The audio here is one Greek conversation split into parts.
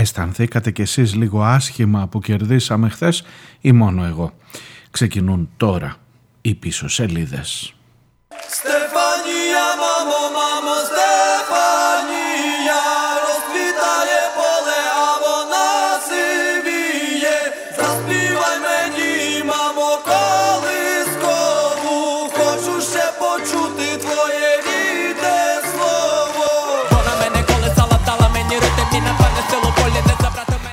Αισθανθήκατε κι εσείς λίγο άσχημα που κερδίσαμε χθες ή μόνο εγώ. Ξεκινούν τώρα οι πίσω σελίδες.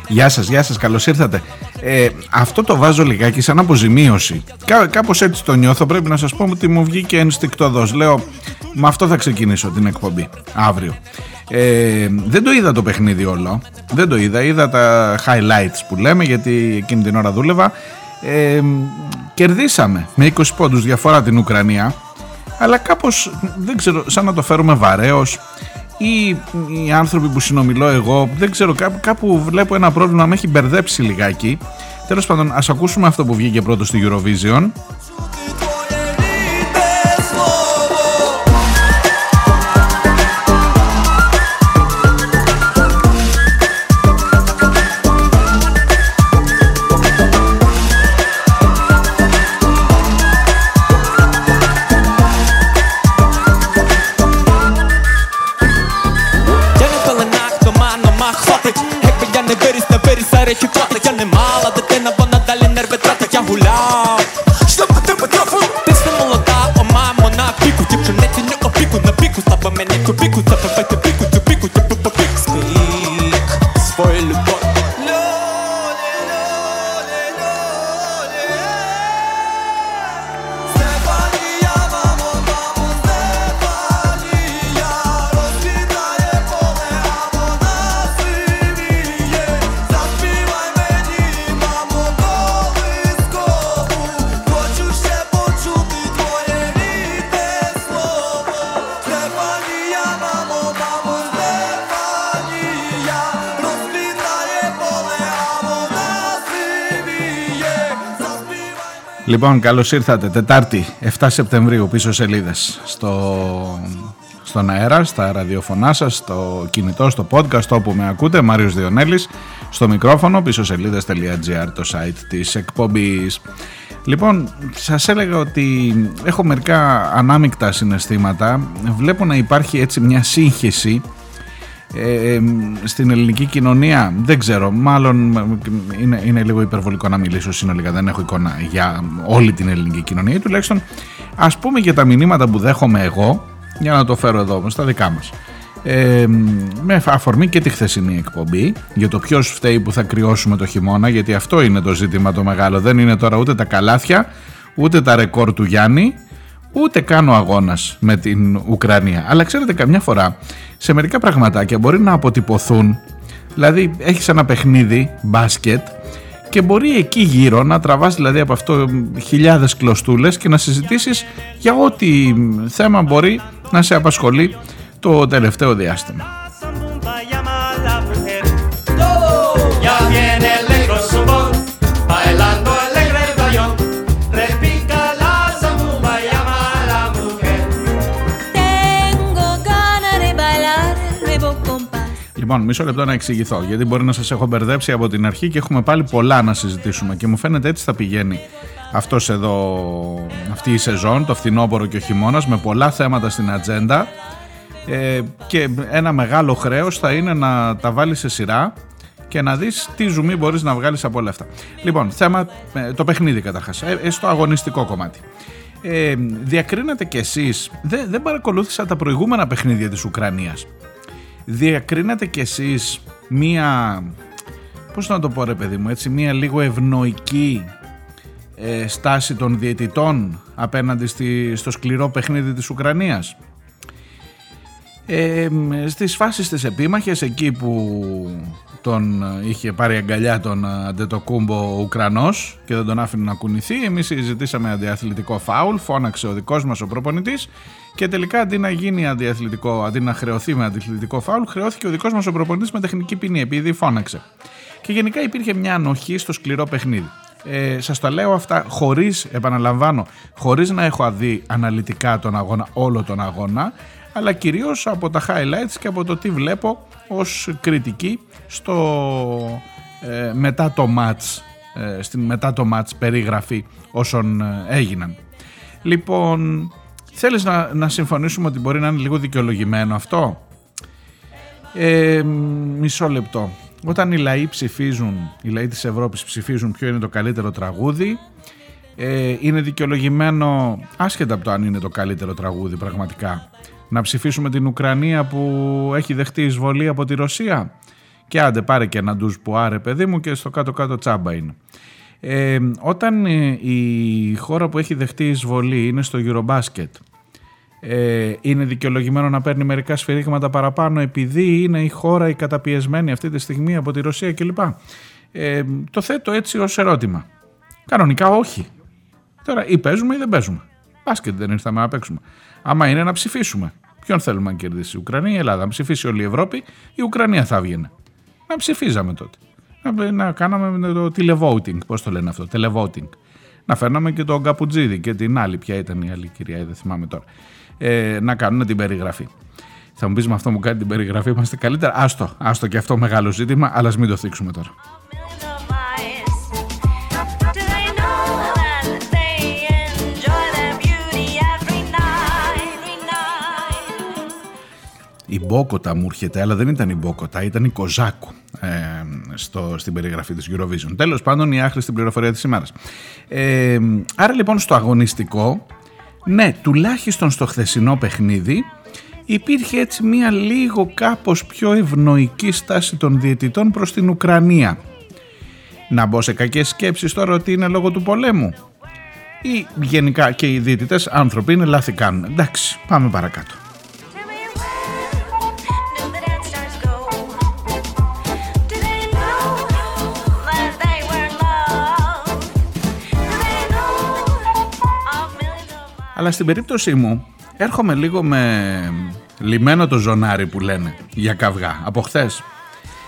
Γεια σας, γεια σας, καλώς ήρθατε. Ε, αυτό το βάζω λιγάκι σαν αποζημίωση. Κά, κάπως έτσι το νιώθω, πρέπει να σας πω ότι μου βγήκε ενστικτοδός. Λέω, με αυτό θα ξεκινήσω την εκπομπή αύριο. Ε, δεν το είδα το παιχνίδι όλο, δεν το είδα, είδα τα highlights που λέμε γιατί εκείνη την ώρα δούλευα. Ε, κερδίσαμε με 20 πόντους διαφορά την Ουκρανία, αλλά κάπως, δεν ξέρω, σαν να το φέρουμε βαρέως ή οι άνθρωποι που συνομιλώ εγώ, δεν ξέρω, κάπου, κάπου βλέπω ένα πρόβλημα, με έχει μπερδέψει λιγάκι. Τέλος πάντων, ας ακούσουμε αυτό που βγήκε πρώτος στη Eurovision. Λοιπόν, καλώς ήρθατε. Τετάρτη, 7 Σεπτεμβρίου, πίσω σελίδες στο, στον αέρα, στα ραδιοφωνά σας, στο κινητό, στο podcast, όπου με ακούτε. Μάριος Διονέλης, στο μικρόφωνο, πίσω σελίδε.gr, το site της εκπομπής. Λοιπόν, σας έλεγα ότι έχω μερικά ανάμεικτα συναισθήματα. Βλέπω να υπάρχει έτσι μια σύγχυση ε, στην ελληνική κοινωνία δεν ξέρω. Μάλλον είναι, είναι λίγο υπερβολικό να μιλήσω συνολικά. Δεν έχω εικόνα για όλη την ελληνική κοινωνία. Τουλάχιστον ας πούμε για τα μηνύματα που δέχομαι εγώ για να το φέρω εδώ στα δικά μας. Ε, με αφορμή και τη χθεσινή εκπομπή για το ποιος φταίει που θα κρυώσουμε το χειμώνα γιατί αυτό είναι το ζήτημα το μεγάλο. Δεν είναι τώρα ούτε τα καλάθια ούτε τα ρεκόρ του Γιάννη ούτε καν ο αγώνας με την Ουκρανία αλλά ξέρετε καμιά φορά σε μερικά πραγματάκια μπορεί να αποτυπωθούν δηλαδή έχεις ένα παιχνίδι μπάσκετ και μπορεί εκεί γύρω να τραβάς δηλαδή από αυτό χιλιάδες κλωστούλες και να συζητήσεις για ό,τι θέμα μπορεί να σε απασχολεί το τελευταίο διάστημα. Λοιπόν, μισό λεπτό να εξηγηθώ, γιατί μπορεί να σας έχω μπερδέψει από την αρχή και έχουμε πάλι πολλά να συζητήσουμε. Και μου φαίνεται έτσι θα πηγαίνει αυτός εδώ, αυτή η σεζόν, το φθινόπωρο και ο χειμώνας, με πολλά θέματα στην ατζέντα. Ε, και ένα μεγάλο χρέος θα είναι να τα βάλεις σε σειρά και να δεις τι ζουμί μπορείς να βγάλεις από όλα αυτά. Λοιπόν, θέμα, ε, το παιχνίδι καταρχάς, ε, ε, στο αγωνιστικό κομμάτι. Ε, διακρίνετε κι εσείς, δεν, δεν παρακολούθησα τα προηγούμενα παιχνίδια της Ουκρανίας διακρίνατε κι εσείς μία, πώς να το πω ρε παιδί μου, έτσι, μία λίγο ευνοϊκή ε, στάση των διαιτητών απέναντι στη, στο σκληρό παιχνίδι της Ουκρανίας; Ε, στις φάσεις της επίμαχες εκεί που τον είχε πάρει αγκαλιά τον Αντετοκούμπο ο Ουκρανός και δεν τον άφηνε να κουνηθεί εμείς συζητήσαμε αντιαθλητικό φάουλ φώναξε ο δικός μας ο προπονητής και τελικά αντί να γίνει αντιαθλητικό, αντί να χρεωθεί με αντιαθλητικό φάουλ, χρεώθηκε ο δικός μας ο προπονητής με τεχνική ποινή, επειδή φώναξε. Και γενικά υπήρχε μια ανοχή στο σκληρό παιχνίδι. Ε, Σας τα λέω αυτά χωρίς, επαναλαμβάνω, χωρίς να έχω δει αναλυτικά τον αγώνα, όλο τον αγώνα, αλλά κυρίως από τα highlights και από το τι βλέπω ως κριτική στο ε, μετά το match, ε, στην μετά το match περιγραφή όσων ε, έγιναν. Λοιπόν, θέλεις να, να συμφωνήσουμε ότι μπορεί να είναι λίγο δικαιολογημένο αυτό; Ε, μισό λεπτό. Όταν οι λαοί ψηφίζουν, οι λαοί της Ευρώπης ψηφίζουν ποιο είναι το καλύτερο τραγούδι, ε, είναι δικαιολογημένο, άσχετα από το αν είναι το καλύτερο τραγούδι πραγματικά, να ψηφίσουμε την Ουκρανία που έχει δεχτεί εισβολή από τη Ρωσία και άντε πάρε και ένα ντουζ που άρε παιδί μου και στο κάτω κάτω τσάμπα είναι. Ε, όταν ε, η χώρα που έχει δεχτεί εισβολή είναι στο Eurobasket ε, είναι δικαιολογημένο να παίρνει μερικά σφυρίγματα παραπάνω επειδή είναι η χώρα η καταπιεσμένη αυτή τη στιγμή από τη Ρωσία κλπ. Ε, το θέτω έτσι ως ερώτημα. Κανονικά όχι. Τώρα ή παίζουμε ή δεν παίζουμε. Μπάσκετ δεν ήρθαμε να παίξουμε. Άμα είναι να ψηφίσουμε. Ποιον θέλουμε να κερδίσει, η Ουκρανία ή η Ελλάδα. Να ψηφίσει όλη η Ευρώπη, η Ουκρανία θα βγαίνει. Να ψηφίζαμε τότε. Να, να κάναμε το televoting, πώς το λένε αυτό, televoting. Να φέρναμε και τον Καπουτζίδη και την άλλη, ποια ήταν η άλλη κυρία, δεν θυμάμαι τώρα. Ε, να κάνουν την περιγραφή. Θα μου πεις με αυτό μου κάνει την περιγραφή, είμαστε καλύτερα. Άστο, άστο και αυτό μεγάλο ζήτημα, αλλά μην το θίξουμε τώρα. Η Μπόκοτα μου έρχεται, αλλά δεν ήταν η Μπόκοτα, ήταν η Κοζάκου ε, στο, στην περιγραφή της Eurovision. Τέλος πάντων η άχρηστη πληροφορία της ημέρας. Ε, άρα λοιπόν στο αγωνιστικό, ναι, τουλάχιστον στο χθεσινό παιχνίδι, υπήρχε έτσι μία λίγο κάπως πιο ευνοϊκή στάση των διαιτητών προς την Ουκρανία. Να μπω σε κακές σκέψεις τώρα ότι είναι λόγω του πολέμου. Ή γενικά και οι διαιτητές άνθρωποι είναι λάθη κάνουν. Εντάξει, πάμε παρακάτω. Αλλά στην περίπτωσή μου έρχομαι λίγο με λιμένο το ζωνάρι που λένε για καυγά από χθες.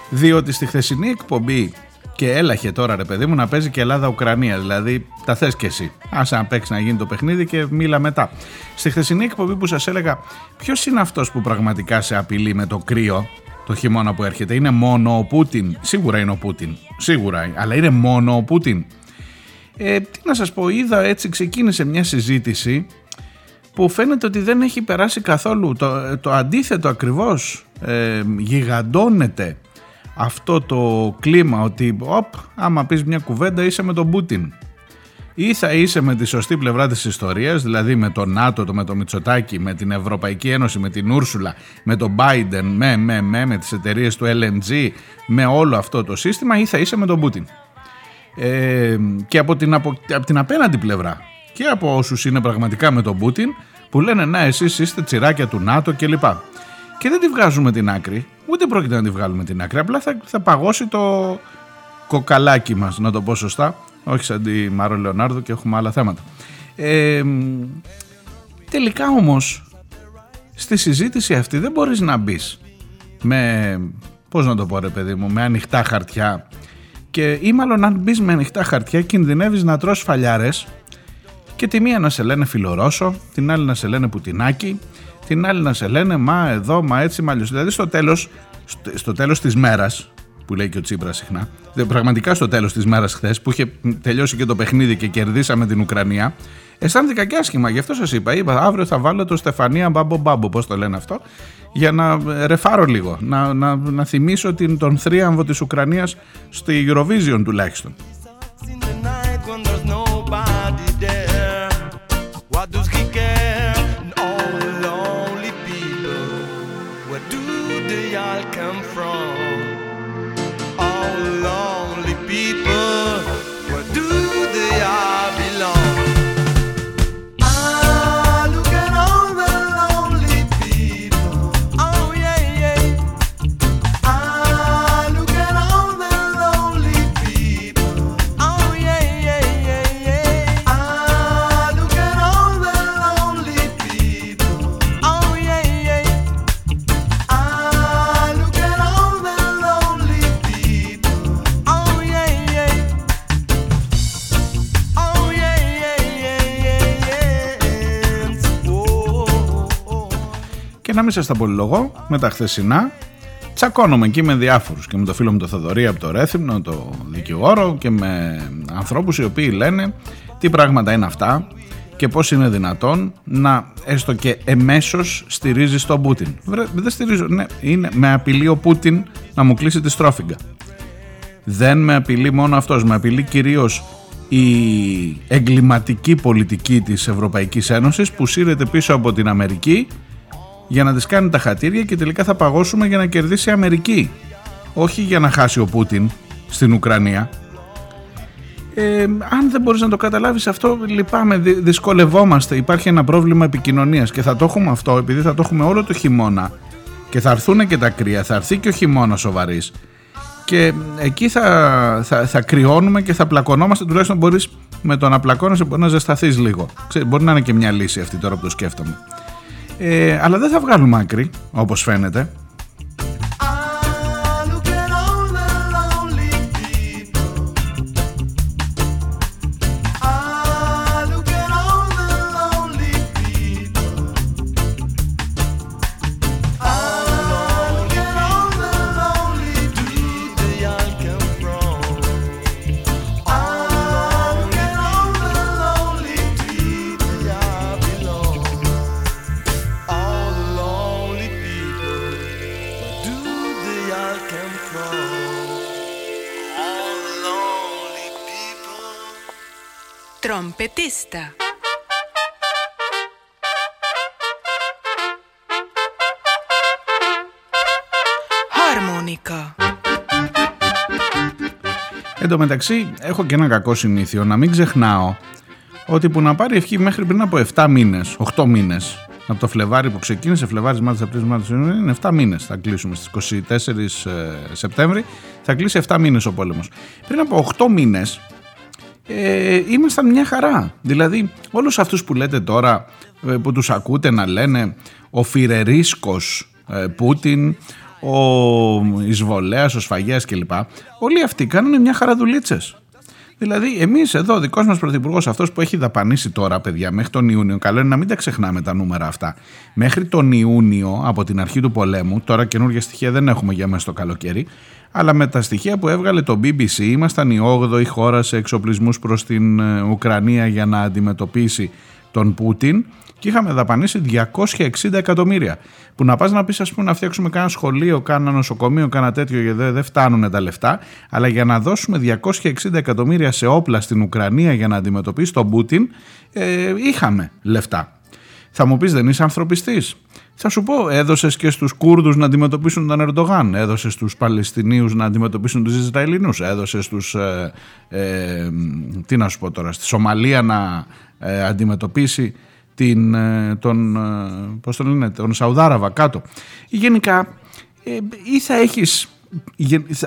Διότι στη χθεσινή εκπομπή και έλαχε τώρα ρε παιδί μου να παίζει και Ελλάδα-Ουκρανία. Δηλαδή τα θες και εσύ. Άσε να παίξει να γίνει το παιχνίδι και μίλα μετά. Στη χθεσινή εκπομπή που σας έλεγα ποιος είναι αυτός που πραγματικά σε απειλεί με το κρύο το χειμώνα που έρχεται; Είναι μόνο ο Πούτιν; Σίγουρα είναι ο Πούτιν. Σίγουρα. Αλλά είναι μόνο ο Πούτιν. Ε, τι να σας πω, είδα έτσι ξεκίνησε μια συζήτηση που φαίνεται ότι δεν έχει περάσει καθόλου. Το, το αντίθετο ακριβώς ε, γιγαντώνεται αυτό το κλίμα ότι οπ, άμα πεις μια κουβέντα είσαι με τον Πούτιν ή θα είσαι με τη σωστή πλευρά της ιστορίας, δηλαδή με το ΝΑΤΟ, το, με το Μητσοτάκι, με την Ευρωπαϊκή Ένωση, με την Ούρσουλα, με τον Biden, με, με, με, με τις εταιρείες του LNG, με όλο αυτό το σύστημα ή θα είσαι με τον Πούτιν. Ε, και από την, από, από την απέναντι πλευρά και από όσους είναι πραγματικά με τον Πούτιν που λένε να εσείς είστε τσιράκια του ΝΑΤΟ κλπ. Και δεν τη βγάζουμε την άκρη, ούτε πρόκειται να τη βγάλουμε την άκρη, απλά θα, θα παγώσει το κοκαλάκι μας, να το πω σωστά, όχι σαν τη Μάρο Λεωνάρδο και έχουμε άλλα θέματα. Ε, τελικά όμως, στη συζήτηση αυτή δεν μπορείς να μπεις με, πώς να το πω ρε παιδί μου, με ανοιχτά χαρτιά και ή μάλλον αν μπεις με ανοιχτά χαρτιά κινδυνεύεις να τρως φαλιάρες και τη μία να σε λένε φιλορώσο, την άλλη να σε λένε πουτινάκι, την άλλη να σε λένε μα εδώ, μα έτσι, μα αλλιώς. Δηλαδή στο τέλος, στο τέλος της μέρας, που λέει και ο Τσίπρας συχνά, πραγματικά στο τέλος της μέρας χθες που είχε τελειώσει και το παιχνίδι και κερδίσαμε την Ουκρανία, αισθάνθηκα και άσχημα. Γι' αυτό σας είπα, είπα αύριο θα βάλω το Στεφανία Μπάμπο Μπάμπο, πώς το λένε αυτό, για να ρεφάρω λίγο, να, να, να θυμίσω την, τον θρίαμβο της Ουκρανίας στη Eurovision τουλάχιστον. Μην σας τα πολυλογώ με τα χθεσινά τσακώνομαι εκεί με διάφορους και με το φίλο μου το Θοδωρή από το Ρέθυμνο, το δικηγόρο και με ανθρώπους οι οποίοι λένε τι πράγματα είναι αυτά και πώς είναι δυνατόν να έστω και εμέσως στηρίζεις τον Πούτιν. δεν στηρίζω, ναι, είναι με απειλή ο Πούτιν να μου κλείσει τη στρόφιγγα. Δεν με απειλεί μόνο αυτός, με απειλεί κυρίως η εγκληματική πολιτική της Ευρωπαϊκής Ένωσης που σύρεται πίσω από την Αμερική για να τις κάνει τα χατήρια και τελικά θα παγώσουμε για να κερδίσει η Αμερική. Όχι για να χάσει ο Πούτιν στην Ουκρανία. Ε, αν δεν μπορείς να το καταλάβεις αυτό λυπάμαι, δυσκολευόμαστε. Υπάρχει ένα πρόβλημα επικοινωνίας και θα το έχουμε αυτό επειδή θα το έχουμε όλο το χειμώνα. Και θα έρθουν και τα κρύα, θα έρθει και ο χειμώνα σοβαρής. Και εκεί θα, θα, θα κρυώνουμε και θα πλακωνόμαστε τουλάχιστον μπορείς με το να πλακώνεσαι μπορεί να ζεσταθείς λίγο. Ξέρεις, μπορεί να είναι και μια λύση αυτή τώρα που το σκέφτομαι ε, αλλά δεν θα βγάλουμε άκρη όπως φαίνεται Trompetista. Harmonica. Εν τω μεταξύ έχω και ένα κακό συνήθειο να μην ξεχνάω ότι που να πάρει ευχή μέχρι πριν από 7 μήνες, 8 μήνες από το Φλεβάρι που ξεκίνησε, Φλεβάρις, Μάρτιος, Απρίλιος, Μάρτιος, είναι 7 μήνες. Θα κλείσουμε στις 24 ε, Σεπτέμβρη. Θα κλείσει 7 μήνες ο πόλεμος. Πριν από 8 μήνες ε, ήμασταν μια χαρά. Δηλαδή όλους αυτούς που λέτε τώρα, ε, που τους ακούτε να λένε ο Φιρερίσκος ε, Πούτιν, ο Ισβολέας, ο Σφαγέας κλπ. Όλοι αυτοί κάνουν μια χαρά δουλίτσες. Δηλαδή, εμείς εδώ, ο δικός μας πρωθυπουργός, αυτός που έχει δαπανίσει τώρα, παιδιά, μέχρι τον Ιούνιο, καλό είναι να μην τα ξεχνάμε τα νούμερα αυτά. Μέχρι τον Ιούνιο, από την αρχή του πολέμου, τώρα καινούργια στοιχεία δεν έχουμε για μέσα στο καλοκαίρι, αλλά με τα στοιχεία που έβγαλε το BBC ήμασταν η 8η χώρα σε εξοπλισμούς προς την ε, Ουκρανία για να αντιμετωπίσει τον Πούτιν και είχαμε δαπανίσει 260 εκατομμύρια. Που να πας να πεις ας πούμε να φτιάξουμε κάνα σχολείο, κάνα νοσοκομείο, κάνα τέτοιο γιατί δεν φτάνουν τα λεφτά αλλά για να δώσουμε 260 εκατομμύρια σε όπλα στην Ουκρανία για να αντιμετωπίσει τον Πούτιν ε, είχαμε λεφτά. Θα μου πεις δεν είσαι ανθρωπιστής. Θα σου πω, έδωσες και στους Κούρδους να αντιμετωπίσουν τον Ερντογάν, έδωσες στους Παλαιστινίους να αντιμετωπίσουν τους Ισραηλινούς, έδωσες στους, ε, ε, τι να σου πω τώρα, στη Σομαλία να ε, αντιμετωπίσει την, ε, τον, πώς το λένε, τον Σαουδάραβα κάτω. Γενικά, ή θα έχεις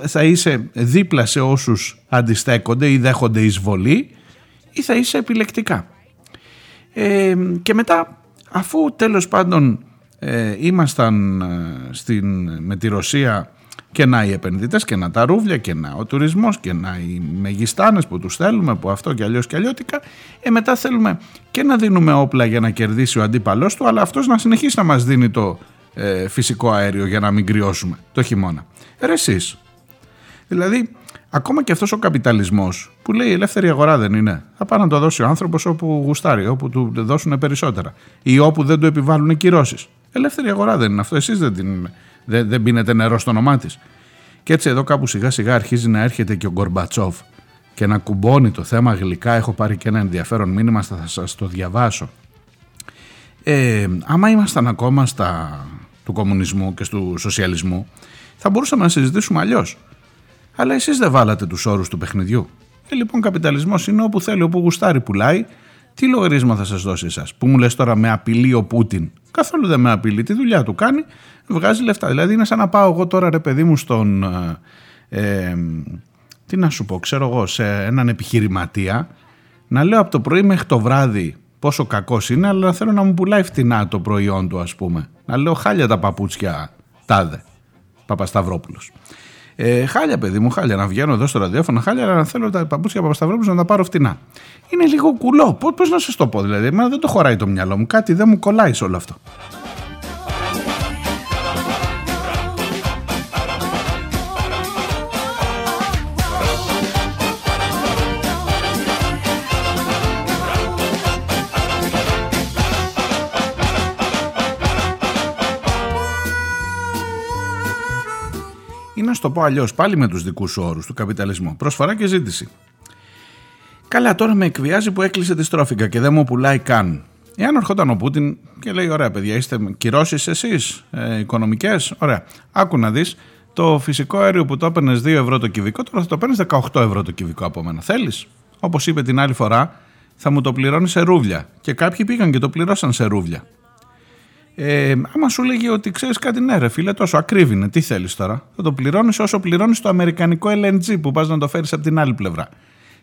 θα είσαι δίπλα σε όσους αντιστέκονται ή δέχονται εισβολή ή θα είσαι επιλεκτικά. και μετά αφού τέλος πάντων ε, ήμασταν ε, στην, με τη Ρωσία και να οι επενδυτές και να τα ρούβλια και να ο τουρισμός και να οι μεγιστάνες που τους θέλουμε που αυτό και αλλιώς και αλλιώτικα ε, μετά θέλουμε και να δίνουμε όπλα για να κερδίσει ο αντίπαλός του αλλά αυτός να συνεχίσει να μας δίνει το ε, φυσικό αέριο για να μην κρυώσουμε το χειμώνα. Ρε εσείς. Δηλαδή Ακόμα και αυτός ο καπιταλισμός που λέει η ελεύθερη αγορά δεν είναι. Θα πάει να το δώσει ο άνθρωπος όπου γουστάρει, όπου του δώσουν περισσότερα ή όπου δεν του επιβάλλουν κυρώσεις. Ελεύθερη αγορά δεν είναι αυτό. Εσείς δεν, δεν, δεν πίνετε νερό στο όνομά της. Και έτσι εδώ κάπου σιγά σιγά αρχίζει να έρχεται και ο Γκορμπατσόφ και να κουμπώνει το θέμα γλυκά. Έχω πάρει και ένα ενδιαφέρον μήνυμα, θα σας το διαβάσω. Ε, άμα ήμασταν ακόμα στα του κομμουνισμού και του σοσιαλισμού, θα μπορούσαμε να συζητήσουμε αλλιώς. Αλλά εσείς δεν βάλατε τους όρους του παιχνιδιού. Ε, λοιπόν, καπιταλισμός είναι όπου θέλει, όπου γουστάρει πουλάει. Τι λογαριασμό θα σας δώσει εσάς, που μου λες τώρα με απειλεί ο Πούτιν. Καθόλου δεν με απειλεί. Τη δουλειά του κάνει, βγάζει λεφτά. Δηλαδή είναι σαν να πάω εγώ τώρα, ρε παιδί μου, στον. Ε, ε τι να σου πω, ξέρω εγώ, σε έναν επιχειρηματία να λέω από το πρωί μέχρι το βράδυ πόσο κακός είναι, αλλά θέλω να μου πουλάει φτηνά το προϊόν του, ας πούμε. Να λέω χάλια τα παπούτσια τάδε. Παπασταυρόπουλος. Ε, χάλια, παιδί μου, χάλια. Να βγαίνω εδώ στο ραδιόφωνο, χάλια, αλλά να θέλω τα παπούτσια Παπασταυρόπουλου να τα πάρω φτηνά. Είναι λίγο κουλό. Πώς να σας το πω, δηλαδή. Εμένα δεν το χωράει το μυαλό μου. Κάτι δεν μου κολλάει σε όλο αυτό. Το πω αλλιώς, πάλι με τους δικούς όρους του καπιταλισμού. Προσφορά και ζήτηση. Καλά, τώρα με εκβιάζει που έκλεισε τη στρόφιγγα και δεν μου πουλάει καν. Εάν ερχόταν ο Πούτιν και λέει: Ωραία, παιδιά, είστε κυρώσεις εσείς, ε, οικονομικές. Ωραία. Άκου να δεις, το φυσικό αέριο που το έπαιρνες 2 ευρώ το κυβικό, τώρα θα το παίρνεις 18 ευρώ το κυβικό από μένα. Θέλεις; Όπως είπε την άλλη φορά, θα μου το πληρώνει σε ρούβλια. Και κάποιοι πήγαν και το πληρώσαν σε ρούβλια. Ε, άμα σου λέγει ότι ξέρεις κάτι, ναι, ρε φίλε, τόσο ακρίβει τι θέλεις τώρα; Θα το πληρώνεις όσο πληρώνεις το αμερικανικό LNG που πας να το φέρεις από την άλλη πλευρά.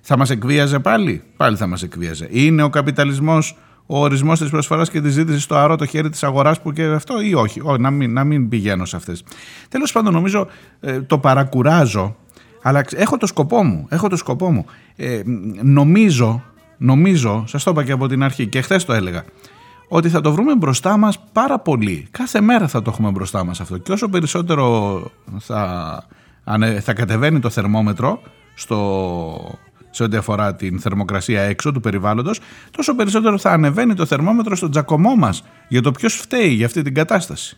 Θα μας εκβίαζε πάλι, πάλι θα μας εκβίαζε. Είναι ο καπιταλισμός ο ορισμός της προσφοράς και της ζήτησης στο αρώ το χέρι της αγοράς που και αυτό ή όχι; Ό, να, μην, να μην πηγαίνω σε αυτές. Τέλος πάντων, νομίζω ε, το παρακουράζω, αλλά έχω το σκοπό μου. Έχω το σκοπό μου. Ε, νομίζω, νομίζω, σας το είπα και από την αρχή και χθες το έλεγα, ότι θα το βρούμε μπροστά μας πάρα πολύ. Κάθε μέρα θα το έχουμε μπροστά μας αυτό. Και όσο περισσότερο θα, θα κατεβαίνει το θερμόμετρο στο, σε ό,τι αφορά την θερμοκρασία έξω του περιβάλλοντος, τόσο περισσότερο θα ανεβαίνει το θερμόμετρο στο τζακωμό μας για το ποιος φταίει για αυτή την κατάσταση.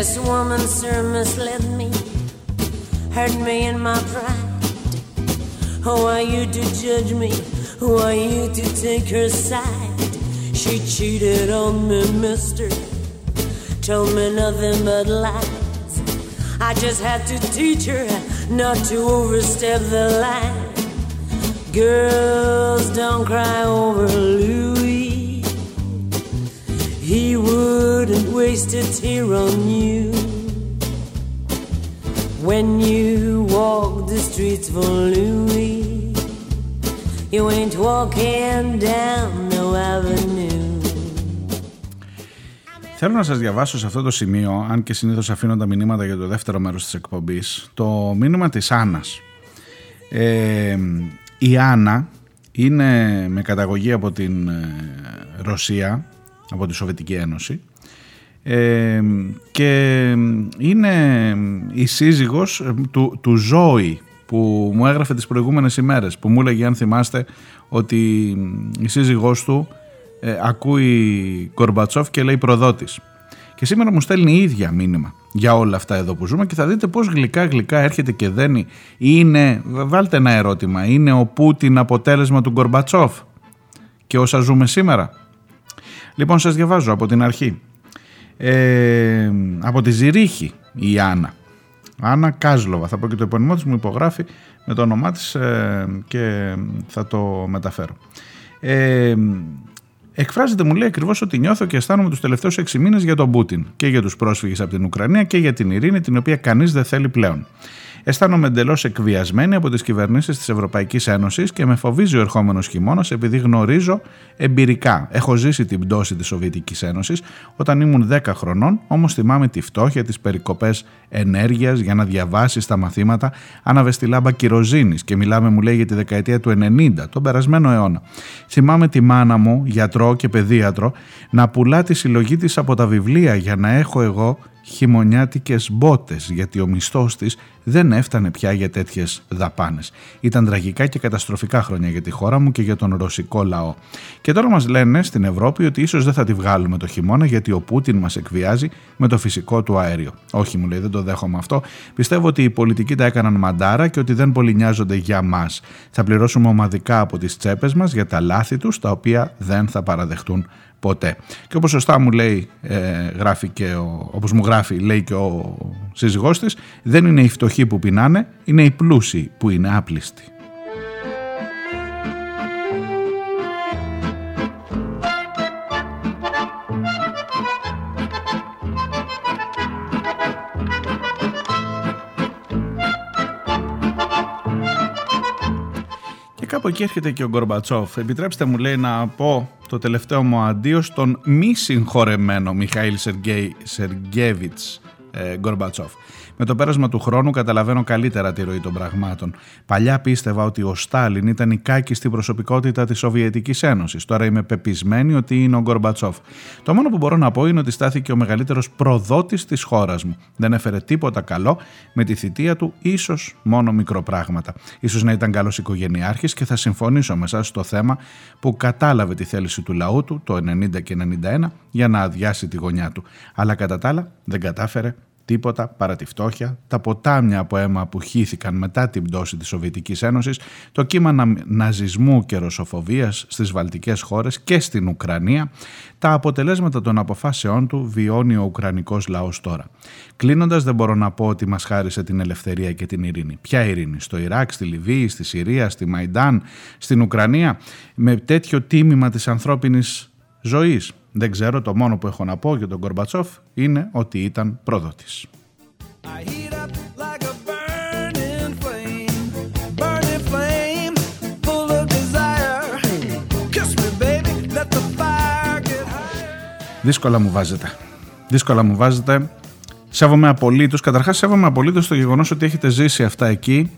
This woman, sir, misled me, hurt me in my pride. Who are you to judge me? Who are you to take her side? She cheated on me, mister. Told me nothing but lies. I just had to teach her not to overstep the line. Girls, don't cry over Louis. He wouldn't waste a tear on you when you walk the streets for Louis. You ain't walking down no avenue. Θέλω να σας διαβάσω σε αυτό το σημείο, αν και συνήθως αφήνω τα μηνύματα για το δεύτερο μέρος της εκπομπής, το μήνυμα της Άννας. Ε, η Άννα είναι με καταγωγή από την ε, Ρωσία από τη Σοβιετική Ένωση. Ε, και είναι η σύζυγος ε, του, του Ζώη που μου έγραφε τις προηγούμενες ημέρες που μου έλεγε αν θυμάστε ότι η σύζυγός του ε, ακούει Κορμπατσόφ και λέει προδότης. Και σήμερα μου στέλνει η ίδια μήνυμα για όλα αυτά εδώ που ζούμε και θα δείτε πως γλυκά γλυκά έρχεται και δένει. Είναι, βάλτε ένα ερώτημα, είναι ο Πούτιν αποτέλεσμα του Κορμπατσόφ και όσα ζούμε σήμερα; Λοιπόν, σας διαβάζω από την αρχή. Ε, από τη Ζηρίχη η Άννα. Άννα Κάζλοβα, θα πω και το επώνυμό της μου υπογράφει με το όνομά της ε, και θα το μεταφέρω. Ε, εκφράζεται μου λέει ακριβώς ότι νιώθω και αισθάνομαι τους τελευταίους έξι μήνες για τον Πούτιν και για τους πρόσφυγες από την Ουκρανία και για την ειρήνη την οποία κανείς δεν θέλει πλέον. Αισθάνομαι εντελώς εκβιασμένη από τις κυβερνήσεις της Ευρωπαϊκής Ένωσης και με φοβίζει ο ερχόμενος χειμώνας επειδή γνωρίζω εμπειρικά. Έχω ζήσει την πτώση της Σοβιετικής Ένωσης όταν ήμουν 10 χρονών, όμως θυμάμαι τη φτώχεια, τις περικοπές ενέργειας για να διαβάσεις τα μαθήματα. Άναβε τη λάμπα κυροζήνη και μιλάμε, μου λέει, για τη δεκαετία του 90, τον περασμένο αιώνα. Θυμάμαι τη μάνα μου, γιατρό και παιδίατρο, να πουλά τη συλλογή της από τα βιβλία για να έχω εγώ χειμωνιάτικες μπότες γιατί ο μισθός της δεν έφτανε πια για τέτοιες δαπάνες. Ήταν τραγικά και καταστροφικά χρόνια για τη χώρα μου και για τον ρωσικό λαό. Και τώρα μας λένε στην Ευρώπη ότι ίσως δεν θα τη βγάλουμε το χειμώνα γιατί ο Πούτιν μας εκβιάζει με το φυσικό του αέριο. Όχι μου λέει δεν το δέχομαι αυτό. Πιστεύω ότι οι πολιτικοί τα έκαναν μαντάρα και ότι δεν πολύ νοιάζονται για μας. Θα πληρώσουμε ομαδικά από τις τσέπες μας για τα λάθη τους τα οποία δεν θα παραδεχτούν ποτέ. Και όπως σωστά μου λέει, ε, γράφει και ο, όπως μου γράφει, λέει και ο σύζυγός της, δεν είναι οι φτωχοί που πεινάνε, είναι οι πλούσιοι που είναι άπλιστοι. Κάπου εκεί έρχεται και ο Γκορμπατσόφ. Επιτρέψτε μου λέει να πω το τελευταίο μου αντίο στον μη συγχωρεμένο Μιχαήλ Σεργέη, Σεργέβιτς ε, Γκορμπατσόφ. Με το πέρασμα του χρόνου καταλαβαίνω καλύτερα τη ροή των πραγμάτων. Παλιά πίστευα ότι ο Στάλιν ήταν η κάκιστη προσωπικότητα της Σοβιετικής Ένωσης. Τώρα είμαι πεπισμένη ότι είναι ο Γκορμπατσόφ. Το μόνο που μπορώ να πω είναι ότι στάθηκε ο μεγαλύτερος προδότης της χώρας μου. Δεν έφερε τίποτα καλό με τη θητεία του, ίσως μόνο μικροπράγματα. σω να ήταν καλός οικογενειάρχης και θα συμφωνήσω με εσάς στο θέμα που κατάλαβε τη θέληση του λαού του το 90 και 91 για να αδειάσει τη γωνιά του. Αλλά κατά τα άλλα δεν κατάφερε τίποτα παρά τη φτώχεια, τα ποτάμια από αίμα που χύθηκαν μετά την πτώση της Σοβιετικής Ένωσης, το κύμα ναζισμού και ρωσοφοβίας στις βαλτικές χώρες και στην Ουκρανία, τα αποτελέσματα των αποφάσεών του βιώνει ο Ουκρανικός λαός τώρα. Κλείνοντας, δεν μπορώ να πω ότι μας χάρισε την ελευθερία και την ειρήνη. Ποια ειρήνη, στο Ιράκ, στη Λιβύη, στη Συρία, στη Μαϊντάν, στην Ουκρανία, με τέτοιο τίμημα της ανθρώπινης ζωής. Δεν ξέρω, το μόνο που έχω να πω για τον Κορμπατσόφ είναι ότι ήταν προδότης. Δύσκολα μου βάζετε. Δύσκολα μου βάζετε. Σέβομαι απολύτως. Καταρχάς, σέβομαι απολύτως το γεγονός ότι έχετε ζήσει αυτά εκεί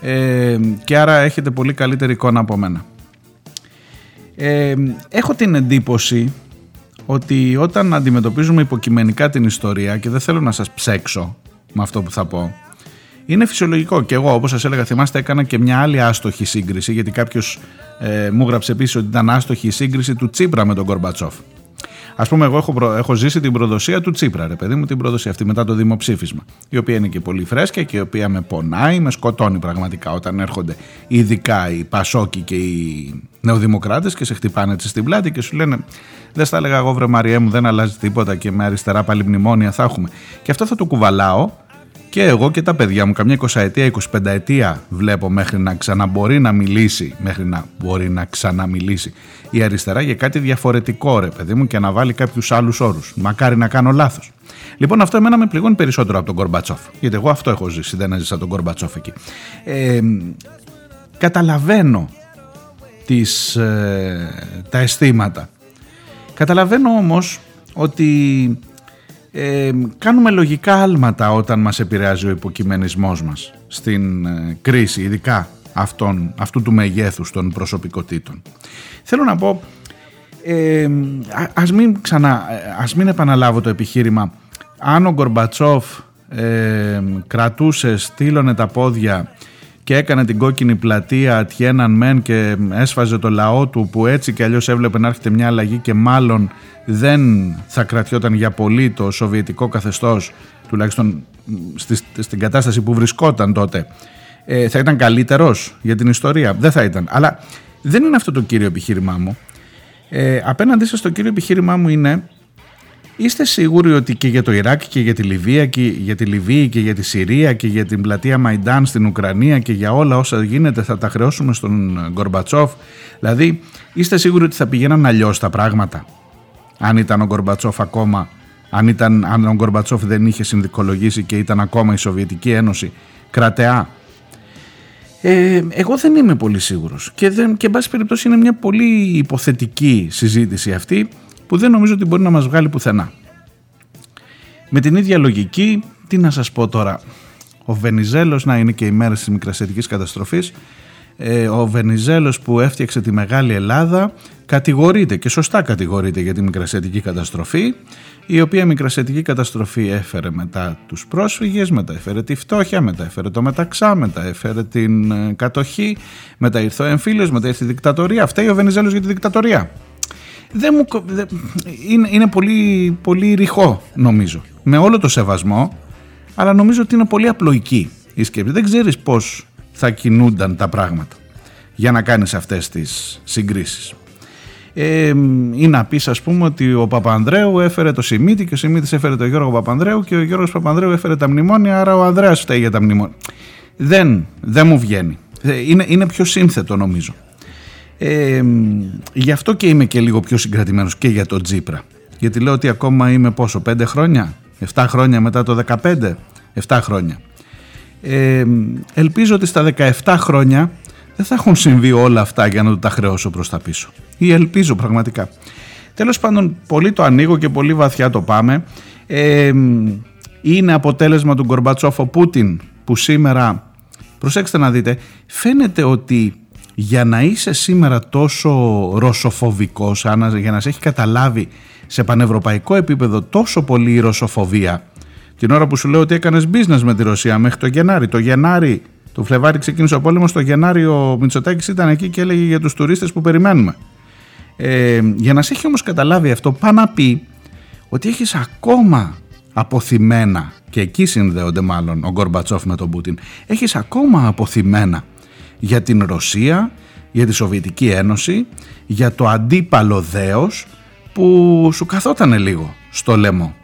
ε, και άρα έχετε πολύ καλύτερη εικόνα από μένα. Ε, έχω την εντύπωση ότι όταν αντιμετωπίζουμε υποκειμενικά την ιστορία και δεν θέλω να σας ψέξω με αυτό που θα πω είναι φυσιολογικό. Και εγώ όπως σας έλεγα θυμάστε έκανα και μια άλλη άστοχη σύγκριση γιατί κάποιος ε, μου γράψε επίσης ότι ήταν άστοχη η σύγκριση του Τσίπρα με τον Κορμπατσόφ Α πούμε, εγώ έχω, έχω ζήσει την προδοσία του Τσίπρα, ρε παιδί μου, την προδοσία αυτή μετά το δημοψήφισμα. Η οποία είναι και πολύ φρέσκια και η οποία με πονάει, με σκοτώνει πραγματικά όταν έρχονται ειδικά οι Πασόκοι και οι Νεοδημοκράτες και σε χτυπάνε έτσι στην πλάτη και σου λένε Δεν στα έλεγα εγώ, βρε Μαριέ μου, δεν αλλάζει τίποτα και με αριστερά πάλι μνημόνια θα έχουμε. Και αυτό θα το κουβαλάω και εγώ και τα παιδιά μου καμιά 20 ετία, 25 ετία βλέπω μέχρι να ξαναμπορεί να μιλήσει, μέχρι να μπορεί να ξαναμιλήσει η αριστερά για κάτι διαφορετικό ρε παιδί μου και να βάλει κάποιους άλλους όρους. Μακάρι να κάνω λάθος. Λοιπόν, αυτό εμένα με πληγώνει περισσότερο από τον Κορμπατσόφ. Γιατί εγώ αυτό έχω ζήσει, δεν έζησα τον Κορμπατσόφ εκεί. Ε, καταλαβαίνω τις, ε, τα αισθήματα. Καταλαβαίνω όμως ότι ε, κάνουμε λογικά άλματα όταν μας επηρεάζει ο υποκειμενισμός μας στην ε, κρίση, ειδικά αυτών, αυτού του μεγέθους των προσωπικότητων. Θέλω να πω, ε, ας, μην ξανά, ας μην επαναλάβω το επιχείρημα αν ο Γκορμπατσόφ ε, κρατούσε, στείλωνε τα πόδια και έκανε την κόκκινη πλατεία Τιέναν Μεν και έσφαζε το λαό του που έτσι και αλλιώς έβλεπε να έρχεται μια αλλαγή και μάλλον δεν θα κρατιόταν για πολύ το σοβιετικό καθεστώς τουλάχιστον στην κατάσταση που βρισκόταν τότε ε, θα ήταν καλύτερος για την ιστορία; Δεν θα ήταν. Αλλά δεν είναι αυτό το κύριο επιχείρημά μου. Ε, απέναντί σας το κύριο επιχείρημά μου είναι Είστε σίγουροι ότι και για το Ιράκ και για τη Λιβύη και για τη Λιβύη και για τη Συρία και για την πλατεία Μαϊντάν στην Ουκρανία και για όλα όσα γίνεται θα τα χρεώσουμε στον Γκορμπατσόφ. Δηλαδή είστε σίγουροι ότι θα πηγαίναν αλλιώς τα πράγματα; Αν ήταν ο Γκορμπατσόφ ακόμα αν, ήταν, αν ο Γκορμπατσόφ δεν είχε συνδικολογήσει και ήταν ακόμα η Σοβιετική Ένωση κρατεά ε, εγώ δεν είμαι πολύ σίγουρος. Και, δεν, και εν πάση περιπτώσει είναι μια πολύ υποθετική συζήτηση αυτή που δεν νομίζω ότι μπορεί να μας βγάλει πουθενά. Με την ίδια λογική, τι να σας πω τώρα, ο Βενιζέλος, να είναι και η μέρα της μικρασιατικής καταστροφής, ε, ο Βενιζέλος που έφτιαξε τη Μεγάλη Ελλάδα κατηγορείται και σωστά κατηγορείται για τη μικρασιατική καταστροφή η οποία μικρασιατική καταστροφή έφερε μετά τους πρόσφυγες, μετά έφερε τη φτώχεια, μετά έφερε το μεταξά, μετά έφερε την ε, κατοχή, μετά ήρθε ο εμφύλιος, μετά ήρθε η δικτατορία. Φταίει ο Βενιζέλος για τη δικτατορία. Δεν μου, είναι, είναι πολύ, πολύ ρηχό νομίζω. Με όλο το σεβασμό, αλλά νομίζω ότι είναι πολύ απλοϊκή η σκέψη. Δεν ξέρεις πώς θα κινούνταν τα πράγματα για να κάνεις αυτές τις συγκρίσεις ε, ή να πει, ας πούμε, ότι ο Παπανδρέου έφερε το Σιμίτη και ο Σιμίτης έφερε τον Γιώργο Παπανδρέου και ο Γιώργος Παπανδρέου έφερε τα μνημόνια, άρα ο Ανδρέας φταίει για τα μνημόνια. Δεν, δεν μου βγαίνει. Ε, είναι, είναι πιο σύνθετο νομίζω. Ε, γι' αυτό και είμαι και λίγο πιο συγκρατημένος και για τον Τζίπρα. Γιατί λέω ότι ακόμα είμαι πόσο, 5 χρόνια, 7 χρόνια μετά το 15, 7 χρόνια. Ε, ελπίζω ότι στα 17 χρόνια δεν θα έχουν συμβεί όλα αυτά για να το τα χρεώσω προς τα πίσω. Ή ελπίζω πραγματικά. Τέλος πάντων, πολύ το ανοίγω και πολύ βαθιά το πάμε. Ε, είναι αποτέλεσμα του Γκορμπατσόφ ο Πούτιν που σήμερα, προσέξτε να δείτε, φαίνεται ότι για να είσαι σήμερα τόσο ρωσοφοβικός, για να σε έχει καταλάβει σε πανευρωπαϊκό επίπεδο τόσο πολύ η ρωσοφοβία, την ώρα που σου λέω ότι έκανες business με τη Ρωσία μέχρι το Γενάρη. Το Γενάρη, το Φλεβάρι ξεκίνησε ο πόλεμος, το Γενάρη ο Μητσοτάκης ήταν εκεί και έλεγε για τους τουρίστες που περιμένουμε. Ε, για να σε έχει όμως καταλάβει αυτό, πάει να πει ότι έχεις ακόμα αποθυμένα και εκεί συνδέονται μάλλον ο Γκορμπατσόφ με τον Πούτιν έχεις ακόμα αποθυμένα για την Ρωσία, για τη Σοβιετική Ένωση, για το αντίπαλο δέος που σου καθόταν λίγο στο λαιμό.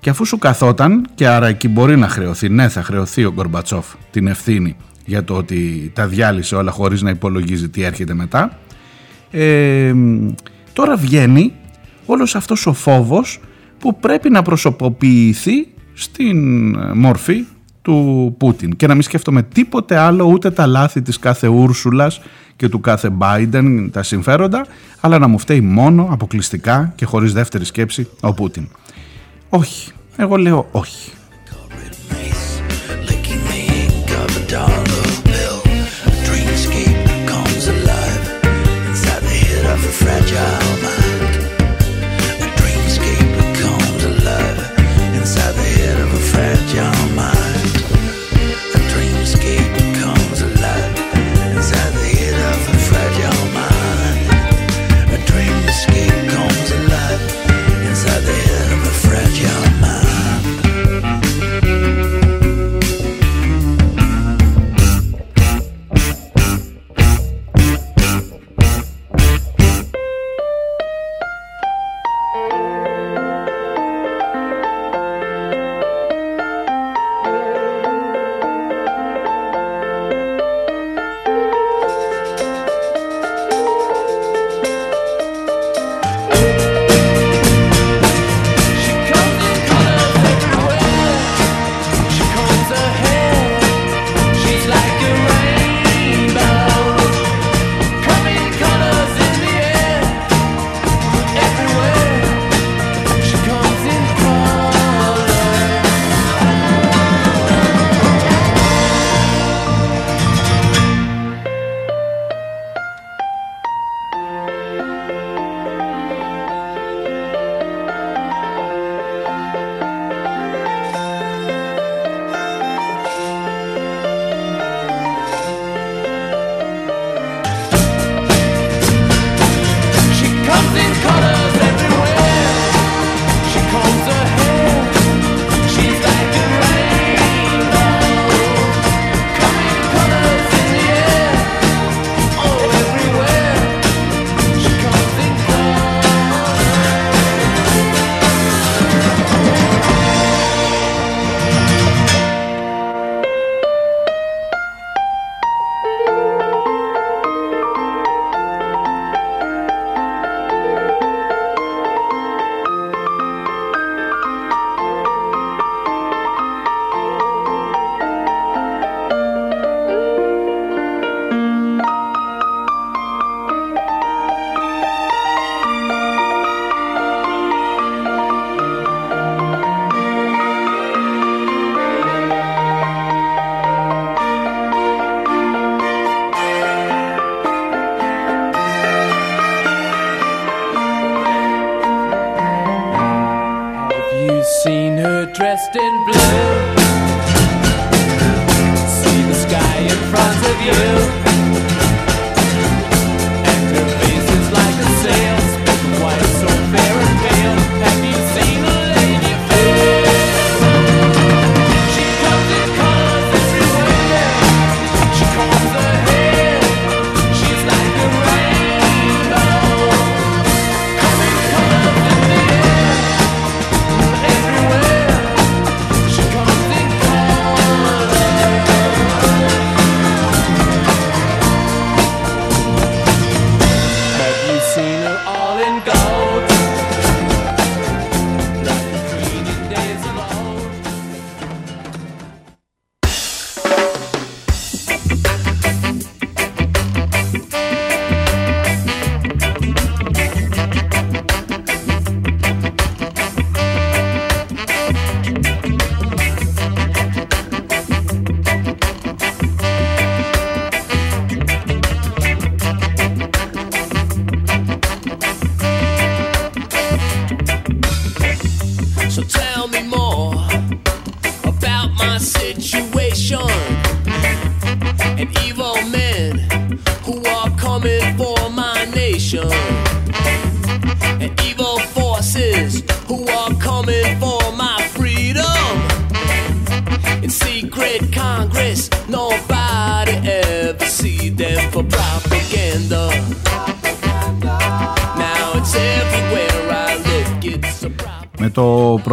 Και αφού σου καθόταν και άρα εκεί μπορεί να χρεωθεί, ναι θα χρεωθεί ο Γκορμπατσόφ την ευθύνη για το ότι τα διάλυσε όλα χωρίς να υπολογίζει τι έρχεται μετά, ε, τώρα βγαίνει όλος αυτός ο φόβος που πρέπει να προσωποποιηθεί στην μορφή του Πούτιν και να μην σκέφτομαι τίποτε άλλο ούτε τα λάθη της κάθε Ούρσουλας και του κάθε Biden τα συμφέροντα αλλά να μου φταίει μόνο αποκλειστικά και χωρίς δεύτερη σκέψη ο Πούτιν. Όχι, εγώ λέω όχι.